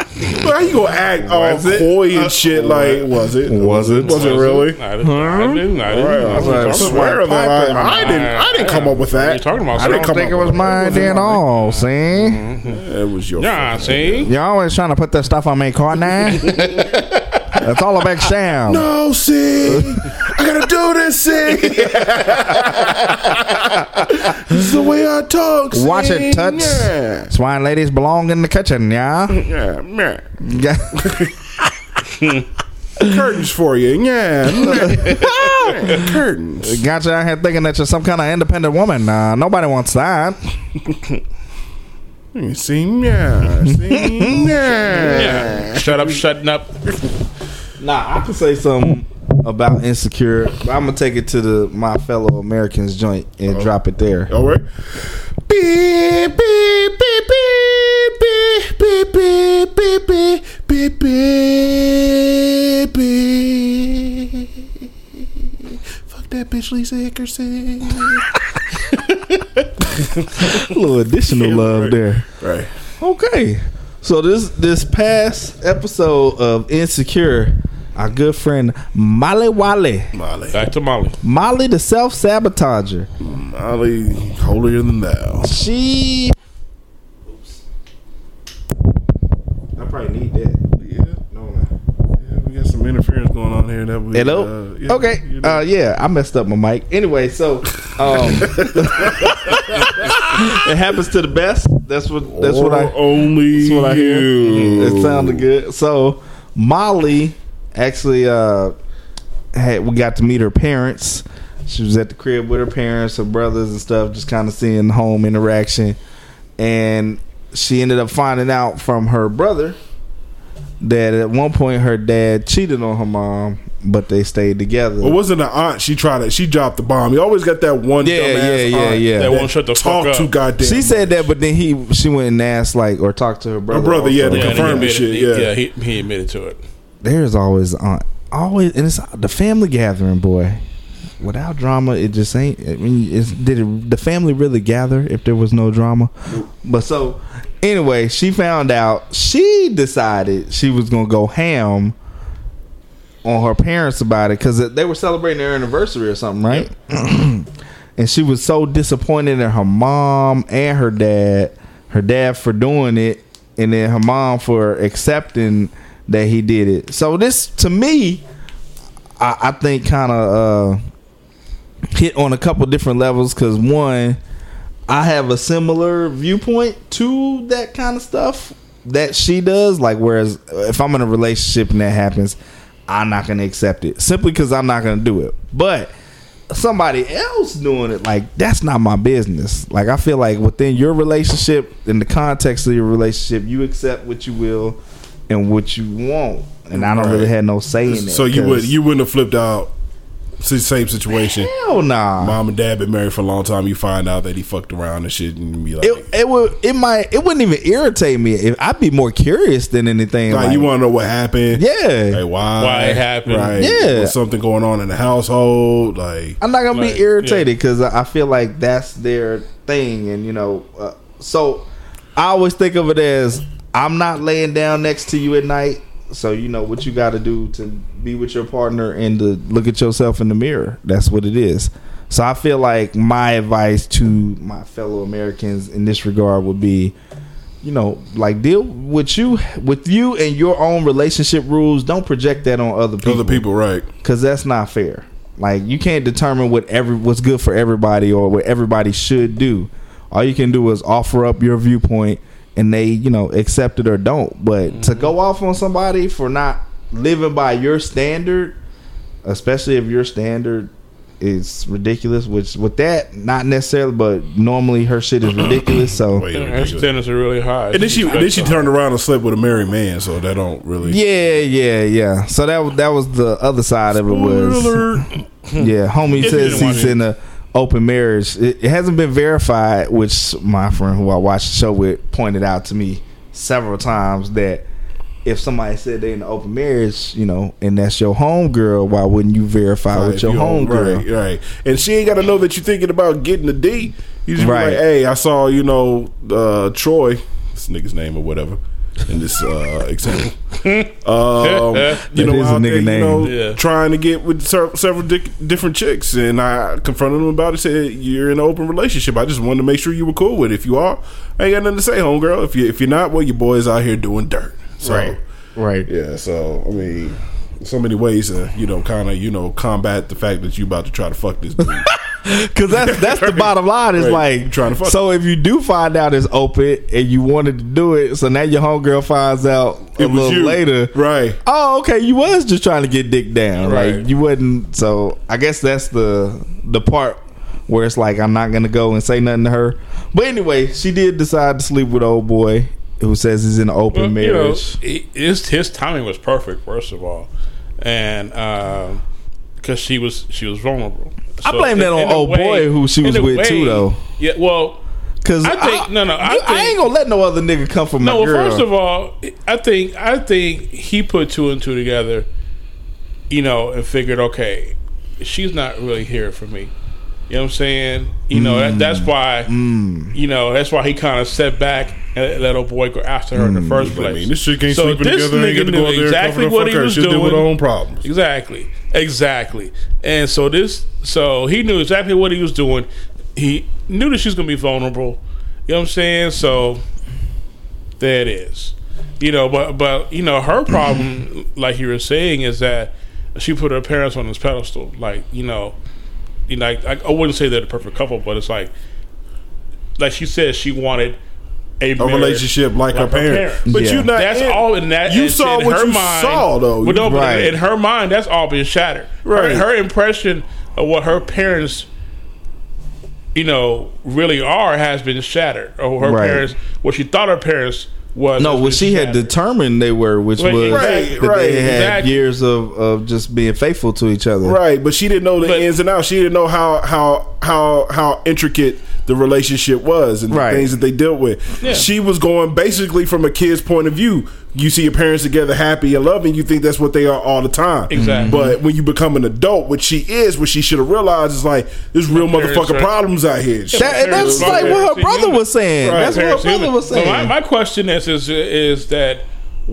Why you gonna act all Was it? coy and uh, shit? Like, was it? Was it? Was it really? I didn't. I didn't. I didn't. I I, I swear about- that I, I didn't. I didn't come up with that. you talking about? I didn't come think it was mine that. then all, see? It was your. Yeah, fucking see? idea. You always trying to put that stuff on me, Courtney. That's all a big sham. No, see, I gotta do this. See, this is the way I talk. See? Watch it, Tuts. Yeah, Swine ladies belong in the kitchen, yeah? yeah, yeah. Yeah. Curtains for you. Yeah, yeah. curtains. Got you out here thinking that you're some kind of independent woman. Uh, nobody wants that. You see, yeah, see, yeah. Yeah. Shut up, shutting up. Nah, I can say something about insecure. I'm gonna take it to the my fellow Americans joint and oh. drop it there. All right. Beep, beep, beep, beep, beep, beep, beep, beep, beep, beep, beep. Fuck that bitch, Lisa Hickerson. A little additional love there. Right. Okay. So this this past episode of Insecure, our good friend Molly Wally, Molly. Back to Molly. Molly the self sabotager, Molly, holier than thou. she. Oops. I probably need that. Yeah. No. Yeah, we got some interference going on here. That we, Hello. uh, yeah, okay. you know. Uh, yeah, I messed up my mic. Anyway, so um, it happens to the best. That's what. That's what Or I. only That's what I hear. you. It sounded good. So Molly actually uh had we got to meet her parents. She was at the crib with her parents, her brothers and stuff, just kind of seeing home interaction. And she ended up finding out from her brother that at one point her dad cheated on her mom, but they stayed together. Well, wasn't an aunt? She tried it. She dropped the bomb. You always got that one. Yeah, dumbass yeah, yeah, aunt yeah. That won't shut the talk fuck up. too goddamn. she said that, but then he she went and asked like or talked to her brother. Her brother, yeah, to Yeah, confirm the shit, he- yeah. he, he admitted to it. There's always on always and it's the family gathering boy. Without drama it just ain't i mean did it, the family really gather if there was no drama? But so anyway she found out she decided she was gonna go ham on her parents about it because they were celebrating their anniversary or something right? And she was so disappointed in her mom and her dad her dad for doing it and then her mom for accepting that he did it. So this to me i, I think kind of uh hit on a couple different levels because one i have a similar viewpoint to that kind of stuff that she does like whereas if i'm in a relationship and that happens i'm not gonna accept it simply because i'm not gonna do it. But somebody else doing it like that's not my business. Like i feel like within your relationship in the context of your relationship you accept what you will and what you want and i don't Right. really have no say in it So you 'cause- would you wouldn't have flipped out. The same situation. hell nah Mom and dad been married for a long time. You find out that he fucked around and shit, and be like, it, it would it might it wouldn't even irritate me if i'd be more curious than anything like, like, you want to know what happened? yeah Like why? Why it happened. Right? Yeah. Was something going on in the household? Like I'm not gonna Like, be irritated because I feel like that's their thing, and you know, uh, so I always think of it as I'm not laying down next to you at night So you know what you got to do to be with your partner and to look at yourself in the mirror. That's what it is. So I feel like my advice to my fellow Americans in this regard would be, you know, like deal with you with you and your own relationship rules. Don't project that on other people. Other people, right? because that's not fair. Like you can't determine what every what's good for everybody or what everybody should do. All you can do is offer up your viewpoint, and they you know accept it or don't. But to mm-hmm. go off on somebody for not living by your standard, especially if your standard is ridiculous, which with that not necessarily, but normally her shit is ridiculous. So Wait, Her standards are really high. And then she then she turned around and slept with a married man, so that don't really. yeah, yeah, yeah. So that was- that was the other side of it was. Yeah, homie says he's in a open marriage. It, it hasn't been verified, which my friend who I watched the show with pointed out to me several times that if somebody said they're in an open marriage, you know, and that's your home girl, why wouldn't you verify Right, with your you home girl? Right, right. And she ain't got to know that you're thinking about getting a D. You just be Right. like, hey, I saw, you know, uh, Troy, this nigga's name or whatever, in this uh, example. um, you That know, is a out there, nigga you name. know, Yeah. trying to get with several dic- different chicks. And I confronted him about it, said, you're in an open relationship. I just wanted to make sure you were cool with it. If you are, I ain't got nothing to say, homegirl. If, you, if you're not, well, your boy's out here doing dirt. So, Right. Right. yeah, so I mean, so many ways to you know kind of you know combat the fact that you about to try to fuck this dude. Because that's that's the bottom line. Is Right. like Trying to fuck. So if you do find out it's open and you wanted to do it, so now your homegirl finds out a It little later, right? Oh, okay. You was just trying to get dick down. Right. Like you wasn't. So I guess that's the the part where it's like I'm not gonna go and say nothing to her. But anyway, she did decide to sleep with old boy who says he's in an open Well, you know, marriage. his his timing was perfect. First of all, and um, because she was she was vulnerable. I blame that on old boy who she was with, too, though. Yeah, well, Cause I think- no, no, I you- I ain't gonna let no other nigga come from my no. Well, girl. first of all, I think I think he put two and two together, you know, and figured, okay, she's not really here for me. You know what I'm saying? You know that, Mm. that's why. You know that's why he kind of stepped back and let old boy go after her in the first place. Mm. I mean, this shit can't So sleep together. Nigga to knew exactly what he was deal with her doing. own problems. Exactly, exactly. And so this, so he knew exactly what he was doing. He knew that she was gonna be vulnerable. You know what I'm saying? So there it is. You know, but but you know her problem, like you were saying, is that she put her parents on this pedestal. Like you know, you know, I, I wouldn't say they're the perfect couple, but it's like, like she said, she wanted a, A relationship like, her parents, but Yeah. you not. that's in- all in that. You and saw in what her you mind, saw, though. Well, no, but Right. in her mind, that's all been shattered. Right. Her, her impression of what her parents, you know, really are has been shattered. Or her Right. parents, what she thought her parents was. no, has what she had shattered. determined they were, which Right, was right, that right, they had exactly. years of, of just being faithful to each other. Right, but she didn't know the But- ins and outs. She didn't know how how how how intricate the relationship was and Right. the things that they dealt with. Yeah. She was going basically from a kid's point of view. You see your parents together happy and loving, you think that's what they are all the time. Exactly. But when you become an adult, which she is, what she should have realized is like there's real parents motherfucking are- problems out here. That, and that's like what her brother human. was saying. Right, That's what her brother human. was So saying. my, my question is, is is that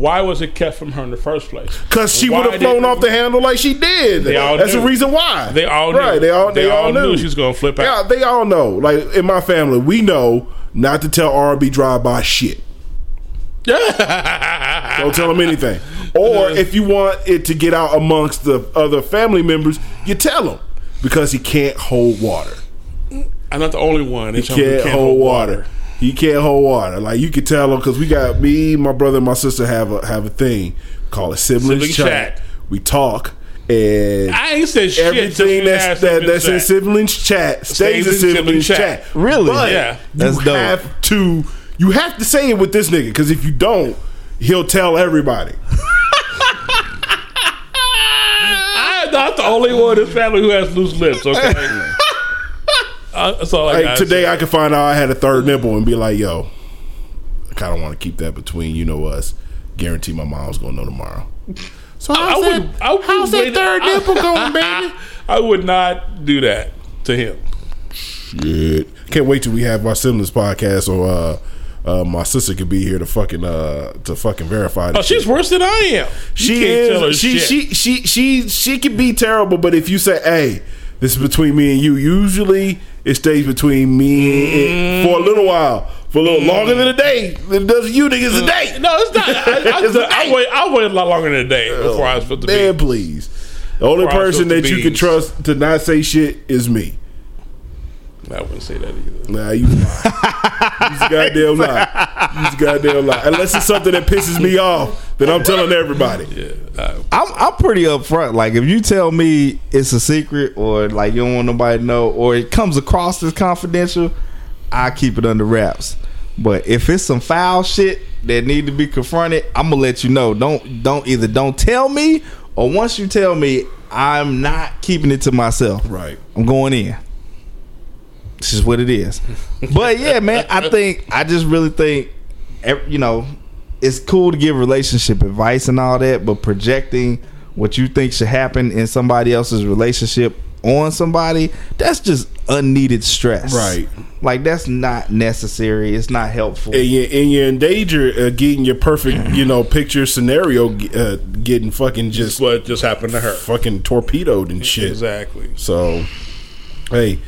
why was it kept from her in the first place? Cause she would have flown off the handle like she did. They all That's knew. the reason why. They all knew. right. They all they, They all, all knew. knew she was gonna flip Yeah, out. they all know. Like in my family, we know not to tell R&B drive by shit. Don't tell them anything. Or if you want it to get out amongst the other family members, you tell him because he can't hold water. I'm not the only one. He can't, hold water. He can't hold water. Like you can tell him because we got me, my brother, and my sister have a have a thing called a siblings Sibling chat. chat. We talk and I ain't said shit. since everything we that's had that, something that's to in siblings chat stays, in siblings chat. Really? But Yeah. That's you dope. have to you have to say it with this nigga because if you don't, he'll tell everybody. I'm not the only one in this family who has loose lips. Okay, that's all I Like got. today, I could find out I had a third nipple and be like, "Yo, I kind of want to keep that between you know us. Guarantee my mom's gonna know tomorrow." So I how's would. that, I would how's that third I- nipple going, baby? I would not do that to him. Shit. Can't wait till we have our siblings podcast or uh, Uh, my sister could be here to fucking uh to fucking verify. Oh, she's shit. worse than I am. You She can't tell her is. She, shit. she she she she can be terrible, but if you say, "Hey, this is between me and you," usually it stays between me and, for a little while, for a little longer than a day. Than it does you niggas a uh, day. No, it's not. I, I, It's I, wait. I wait a lot longer than a day oh, before I was supposed to Man, be. please. The only person that you can trust to not say shit is me. I wouldn't say that either. Nah, you lie. You's a goddamn lie. You's a goddamn lie. Unless it's something that pisses me off, then I'm telling everybody. Yeah, I, I'm I'm pretty upfront. Like if you tell me it's a secret or like you don't want nobody to know or it comes across as confidential, I keep it under wraps. But if it's some foul shit that need to be confronted, I'm gonna let you know. Don't don't either don't tell me or once you tell me, I'm not keeping it to myself. Right. I'm going in. This is what it is. But yeah, man, I think I just really think you know, it's cool to give relationship advice and all that, but projecting what you think should happen in somebody else's relationship on somebody, that's just unneeded stress. Right. Like that's not necessary. It's not helpful. And you're, and you're in danger of getting your perfect, you know, picture scenario uh, getting fucking just just what just happened to her. fucking torpedoed and shit. Exactly. So, hey,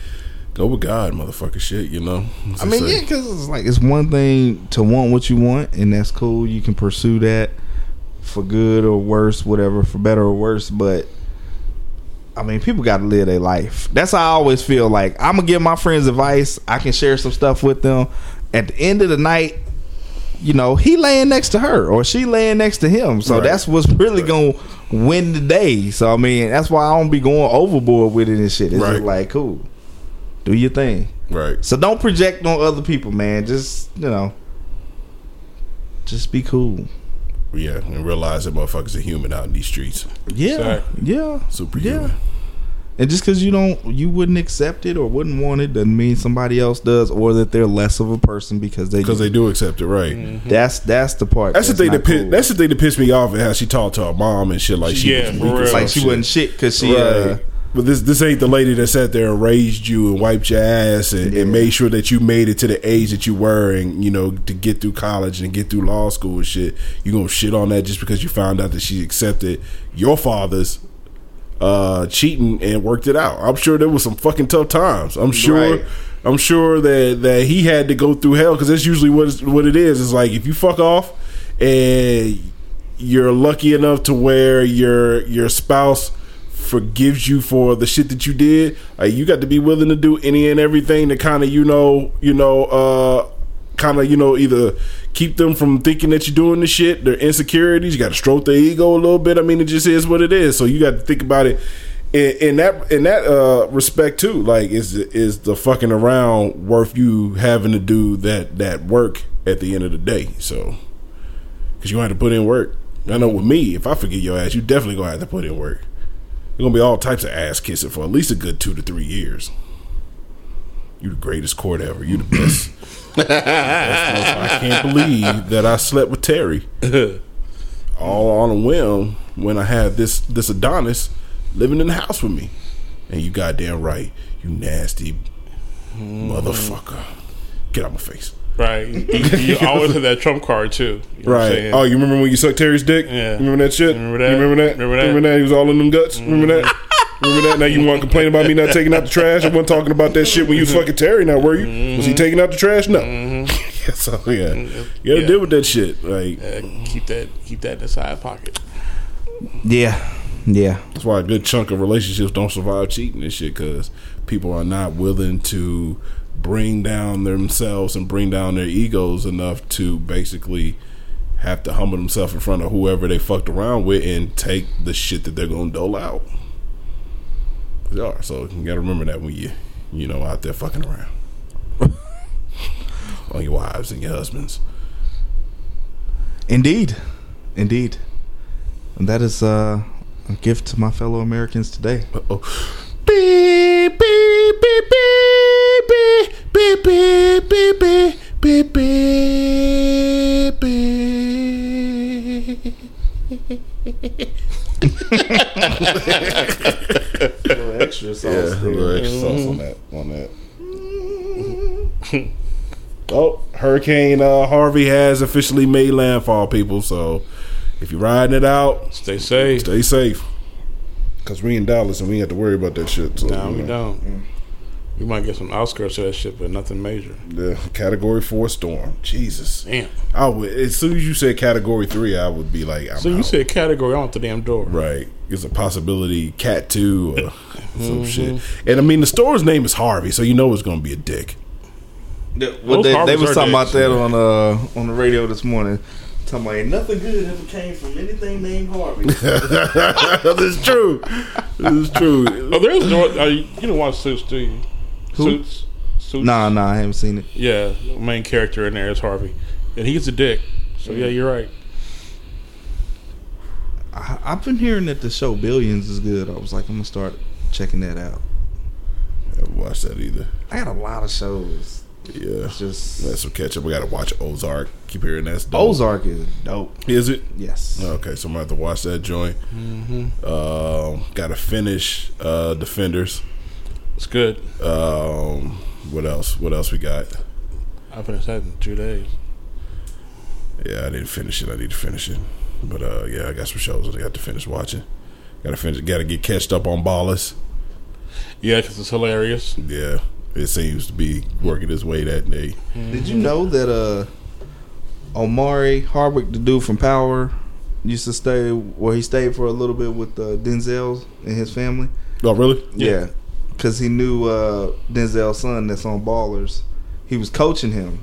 go with God, motherfucker. Shit, you know. I mean, yeah, because it's like it's one thing to want what you want, and that's cool. You can pursue that for good or worse, whatever, for better or worse. But I mean, people got to live their life. That's how I always feel. Like I'm gonna give my friends advice. I can share some stuff with them. At the end of the night, you know, he laying next to her or she laying next to him. So Right. that's what's really gonna win the day. So I mean, that's why I don't be going overboard with it and shit. It's Right. just like, cool, do your thing. right. So don't project on other people, man. Just you know, just be cool. Yeah, and realize that motherfuckers are human out in these streets. Yeah, Exactly. yeah, Superhuman. Yeah. And just because you don't, you wouldn't accept it or wouldn't want it, doesn't mean somebody else does, or that they're less of a person because they. Because they do accept it, right? That's that's the part. That's the thing that not piss, cool. that's the thing that pissed me off and how she talked to her mom and shit like she Yeah, was weak or real. some like she shit. wasn't shit because she. right. Uh, but this this ain't the lady that sat there and raised you and wiped your ass and, Yeah. and made sure that you made it to the age that you were and you know to get through college and get through law school and shit. You gonna shit on that just because you found out that she accepted your father's uh cheating and worked it out. I'm sure there was some fucking tough times. I'm sure. Right. I'm sure that that he had to go through hell because that's usually what it's, what it is. It's like if you fuck off and you're lucky enough to where your your spouse forgives you for the shit that you did, like you got to be willing to do any and everything to kind of you know you know uh kind of you know either keep them from thinking that you're doing the shit, their insecurities. You got to stroke their ego a little bit. I mean, it just is what it is. So you got to think about it in, in that in that uh, respect too. Like, is is the fucking around worth you having to do that that work at the end of the day? So because you gonna have to put in work. I know with me, if I forget your ass, you definitely gonna have to put in work. You're gonna be all types of ass kissing for at least a good two to three years. You the greatest court ever. You the best. I can't believe that I slept with Terry all on a whim when I had this this Adonis living in the house with me. And you goddamn right, you nasty hmm. motherfucker. Get out my face. Right. You, you always have that trump card too. You know what I'm Right. Oh, you remember when you sucked Terry's dick? Yeah. Remember that shit? Remember that? You remember that? Remember that? Mm-hmm. Remember that? He was all in them guts. Remember that? Remember that? Now you want to complain about me not taking out the trash? I wasn't talking about that shit when you was fucking Terry. Now were you? Was he taking out the trash? No. yeah, so yeah, you gotta Mm-hmm. Yeah. deal with that shit. Like Uh, keep that keep that in the side pocket. yeah, yeah. that's why a good chunk of relationships don't survive cheating and shit because people are not willing to bring down themselves and bring down their egos enough to basically have to humble themselves in front of whoever they fucked around with and take the shit that they're gonna dole out. They are. So you gotta remember that when you you know out there fucking around. on your wives and your husbands. Indeed, indeed. And that is uh, a gift to my fellow Americans today. Uh-oh. Beep, beep, beep, beep, beep, beep, beep, beep, beep, beep, extra sauce. Yeah, a little extra sauce on that. On that. Oh, Hurricane uh, Harvey has officially made landfall, people. So if you're riding it out, Stay safe. stay safe. Cause we in Dallas and we ain't have to worry about that shit. So, No, you we know. don't. We might get some outskirts of that shit, but nothing major. The category four storm. Jesus. Damn. I would as soon as you said category three, I would be like, I'm So you out. said category on the damn door. right. It's a possibility cat two or Mm-hmm. some shit. And I mean the store's name is Harvey, so you know it's gonna be a dick. Well, they, they was talking about that on uh on the radio this morning. Talking about ain't nothing good ever came from anything named Harvey. this is true. This is true. Oh, there's no. Uh, you didn't watch Suits, do you? Who? Suits. Suits. nah, nah, I haven't seen it. Yeah, the main character in there is Harvey, and he's a dick. So yeah, you're right. I, I've been hearing that the show Billions is good. I was like, I'm gonna start checking that out. I haven't watched that either. I got a lot of shows. Yeah. It's just That's some catch up. We gotta watch Ozark. Keep hearing that's dope. Ozark is dope. Is it? Yes. Okay, so I'm gonna have to watch that joint. Mm-hmm. Um, gotta finish uh Defenders. It's good. Um, what else? What else we got? I finished that in two days. Yeah, I didn't finish it. I need to finish it. But uh, yeah, I got some shows that I got to finish watching. Got to finish. Got to get catched up on Ballers. Yeah, because it's hilarious. Yeah, it seems to be working its way that day. Did you know that uh Omari Hardwick, the dude from Power, used to stay where he stayed for a little bit with uh, Denzel and his family? Oh, really? Yeah, because he knew uh, Denzel's son that's on Ballers. He was coaching him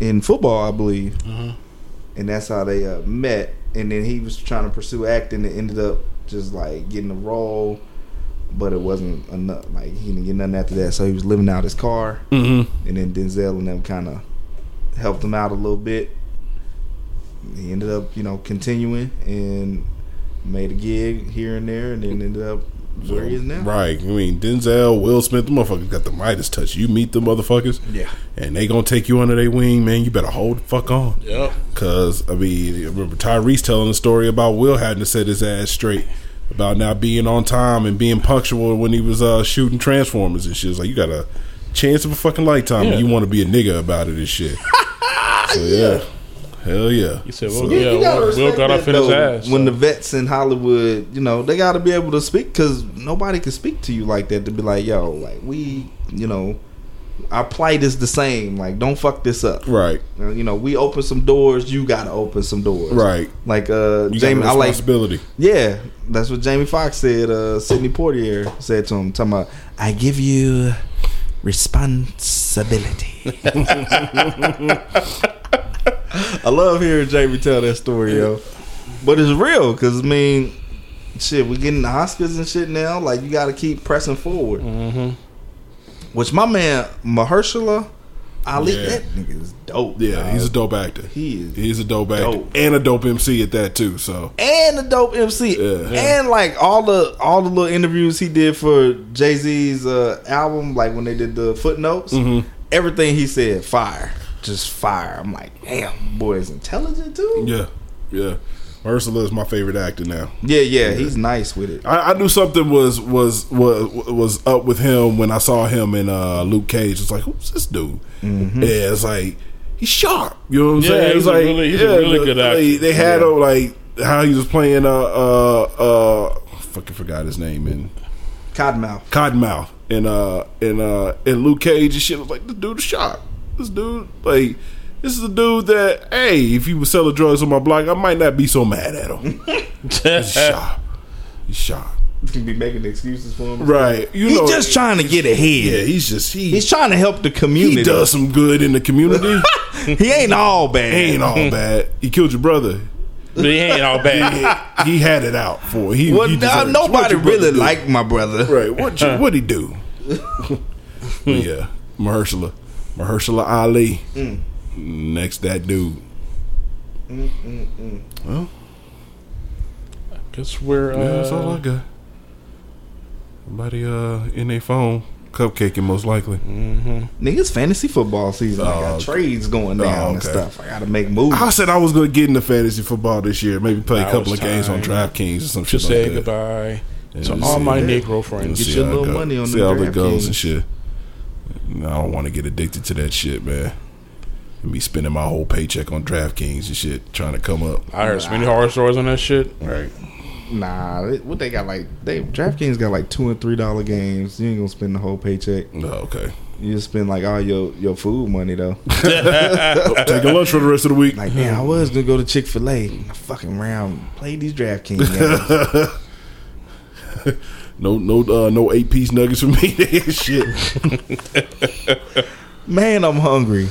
in football, I believe, Uh-huh. and that's how they uh, met. And then he was trying to pursue acting, and ended up just like getting a role, but it wasn't enough. Like he didn't get nothing after that, so he was living out his car. Mm-hmm. and then Denzel and them kind of helped him out a little bit. He ended up, you know, continuing and made a gig here and there, and then ended up where he is now. Right. I mean, Denzel, Will Smith, the motherfuckers got the Midas touch. You meet the motherfuckers, Yeah, and they gonna take you under their wing, man. You better hold the fuck on. Yep. Cause I mean, I remember Tyrese telling the story about Will having to set his ass straight about not being on time and being punctual when he was uh, shooting Transformers and shit. It's like you got a chance of a fucking lifetime, Yeah. and you want to be a nigga about it and shit. so yeah, hell yeah. He said, So- well, You- yeah, you gotta Will, Will got off in his ass. When so. the vets in Hollywood, you know, they got to be able to speak because nobody can speak to you like that to be like, yo, like we, you know, our plight is the same. Like, don't fuck this up. right, Uh, You know, we open some doors, you got to open some doors. right. Like uh, You Jamie, got I a like responsibility. Yeah, that's what Jamie Foxx said. Uh, Sidney Poitier said to him, "Talking about, I give you responsibility." I love hearing Jamie tell that story, yo. But it's real because I mean, shit, we getting the Oscars and shit now. Like you got to keep pressing forward. Mhm. Which my man Mahershala Ali, Yeah. that nigga is dope. Yeah, dog. he's a dope actor. he is He's a dope actor Dope. and a dope MC at that too. So and a dope MC, Yeah. and like all the all the little interviews he did for Jay Z's uh, album, like when they did the footnotes, Mhm. everything he said, fire, just fire. I'm like, damn, boy is intelligent too. yeah, yeah. Mahershala is my favorite actor now. Yeah, yeah, he's nice with it. I, I knew something was was was was up with him when I saw him in uh, Luke Cage. It's like, who's this dude? Mm-hmm. Yeah, it's like he's sharp. You know what I'm Yeah, saying? he's It's a like really- he's a really the- good They, actor. they had Yeah. him like how he was playing. Uh, uh, uh, fucking forgot his name in Cottonmouth. Cottonmouth in uh in uh in Luke Cage and shit. I was like, this dude is sharp. This dude like. This is a dude that, hey, if he was selling drugs on my block, I might not be so mad at him. He's sharp. He's sharp. Can be making excuses for him. Right. You He's know, just trying to get ahead. Yeah, he's just he He's trying to help the community. he does some good in the community. He ain't all bad. he ain't all bad. He killed your brother. But he ain't all bad. He, he had it out for he. Well, he nah, nobody really do? liked my brother. Right. What you, what he do? Yeah, Mahershala, Mahershala Ali. Mm. Next that dude. Well, I Guess we're yeah, that's all I uh, got. Somebody uh in their phone cupcaking most likely. Niggas fantasy football season. I got Oh, trades going down Oh, and stuff. I got to make moves. I said I was gonna get into fantasy football this year. Maybe play a couple it's of games on DraftKings or some to shit say like that. goodbye And to just all my how- Negro friends. Get your little go- money on see them how it goes DraftKings. and shit. No, I don't want to get addicted to that shit, man. and be spending my whole paycheck on DraftKings and shit, trying to come up. I heard so many horror stories on that shit. Right. Nah, they- what they got like? They DraftKings got like two and three dollar games. You ain't gonna spend the whole paycheck. No, okay. You just spend like all your your food money though. Take a lunch for the rest of the week. Like, man, I was gonna go to Chick Fil A. Fucking round, play these DraftKings games. No, no, uh, no eight piece nuggets for me. shit. Man, I'm hungry.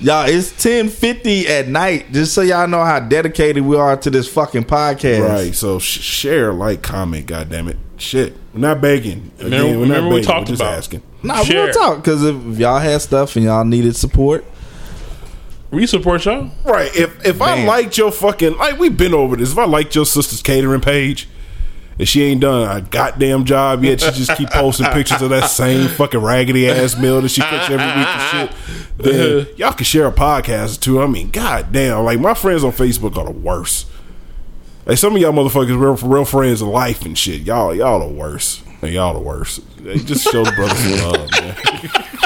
Y'all, it's ten fifty at night. Just so y'all know how dedicated we are to this fucking podcast. Right. So sh- share, like, comment. God damn it. Shit. We're not begging. Again, Remember- we're not remember we talked we're just about- asking. Nah, Share. we'll talk because if, if y'all had stuff and y'all needed support, We support y'all. Right. If if I liked your fucking like we've been over this. If I liked your sister's catering page, and she ain't done a goddamn job yet, she just keep posting pictures of that same fucking raggedy ass meal that she cooks every week and shit. Then uh-huh. y'all can share a podcast too. I mean, goddamn, like my friends on Facebook are the worst. Like some of y'all motherfuckers real real friends of life and shit. Y'all y'all the worst. Y'all the worst. They just show the brothers some love, man.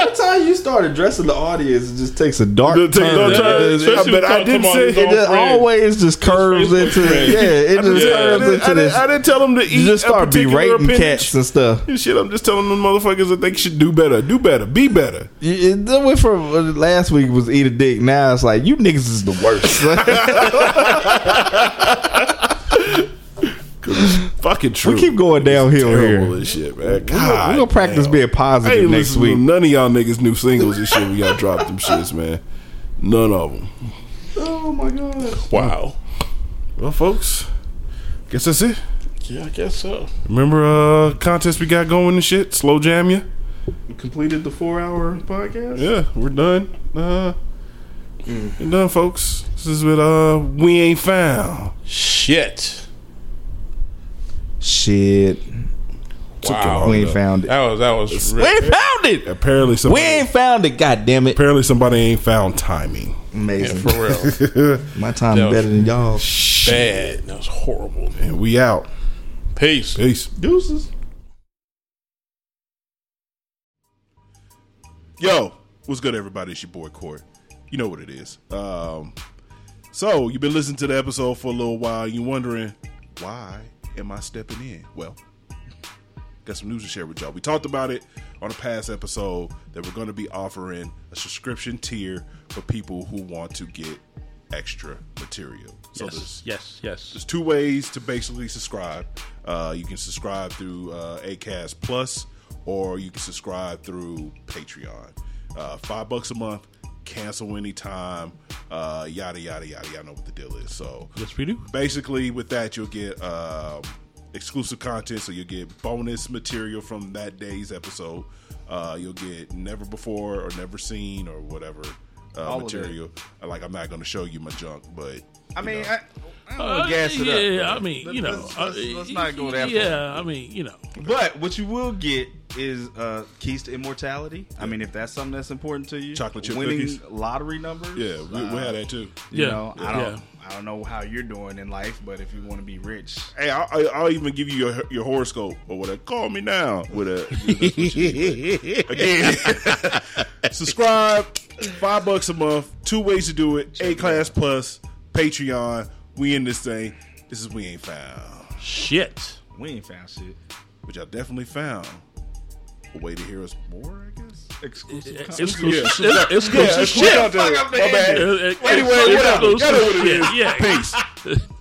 Every time you start addressing the audience, it just takes a dark It takes a turn. dark turn. It- it- Especially but I come say- his it own just friend. always just curves Facebook into friend. yeah. It just didn't, I, curves didn't, into I, didn't, this. I didn't tell them to eat. You just a start particular berating appendage. cats and stuff. And shit, I'm just telling them motherfuckers that they should do better, do better, be better. It it went from uh, last week was eat a dick. Now it's like you niggas is the worst. Fucking true. we keep going downhill Terrible here. this shit, man. We're God, gonna, we gonna practice damn. being positive ain't next listening week. none of y'all niggas new singles and shit. We got dropped them shits, man. None of them. Oh my god! Wow. Well, folks, guess that's it. Yeah, I guess so. Remember uh contest we got going and shit. Slow jam ya. We completed the four hour podcast. Yeah, we're done. Uh, we're done, folks. This is what uh we ain't found. Shit. Shit, Wow. we ain't enough. found it. That was that was. We Real. ain't found it. Apparently We ain't found it. God damn it! apparently somebody ain't found timing. Yeah, Amazing. for real. My time That better than y'all. Bad. That was horrible. And we out. Peace. Peace. Deuces. Yo, what's good, everybody? It's your boy Court. You know what it is. Um, so you've been listening to the episode for a little while. You wondering why am I stepping in? Well, got some news to share with y'all. We talked about it on a past episode that we're going to be offering a subscription tier for people who want to get extra material. So there's Yes. Yes. there's two ways to basically subscribe. Uh, you can subscribe through uh, Acast Plus, or you can subscribe through Patreon. Uh, five bucks a month, cancel anytime. Uh, yada yada yada. Y'all know what the deal is. So Yes, we do. basically, with that, you'll get um, exclusive content. So you'll get bonus material from that day's episode. Uh, you'll get never before or never seen or whatever uh, All of it. material. Like I'm not going to show you my junk, but I mean, know. I, I Uh, gas it yeah, up. I mean, you know, let's, uh, let's, let's not go that Yeah, far. I mean, you know, But what you will get is uh, keys to immortality. I mean, if that's something that's important to you, Chocolate chip winning cookies. lottery numbers. yeah, we, we uh, had that too. You Yeah, know, I don't, I don't know how you're doing in life, but if you want to be rich, Hey, I'll, I'll- I'll even give you your, your horoscope or whatever. Call me now with a again. subscribe, five bucks a month. Two ways to do it: Acast plus, Patreon. We in this thing. This is we ain't found, shit. we ain't found shit. which I definitely found. A way to hear us more, I guess. Exclusive. It's content. exclusive. Yeah. It's Yeah, exclusive it's shit. fuck up there. Fuck up the My bad. Anyway, whatever. Y'all know what it Yeah. Peace.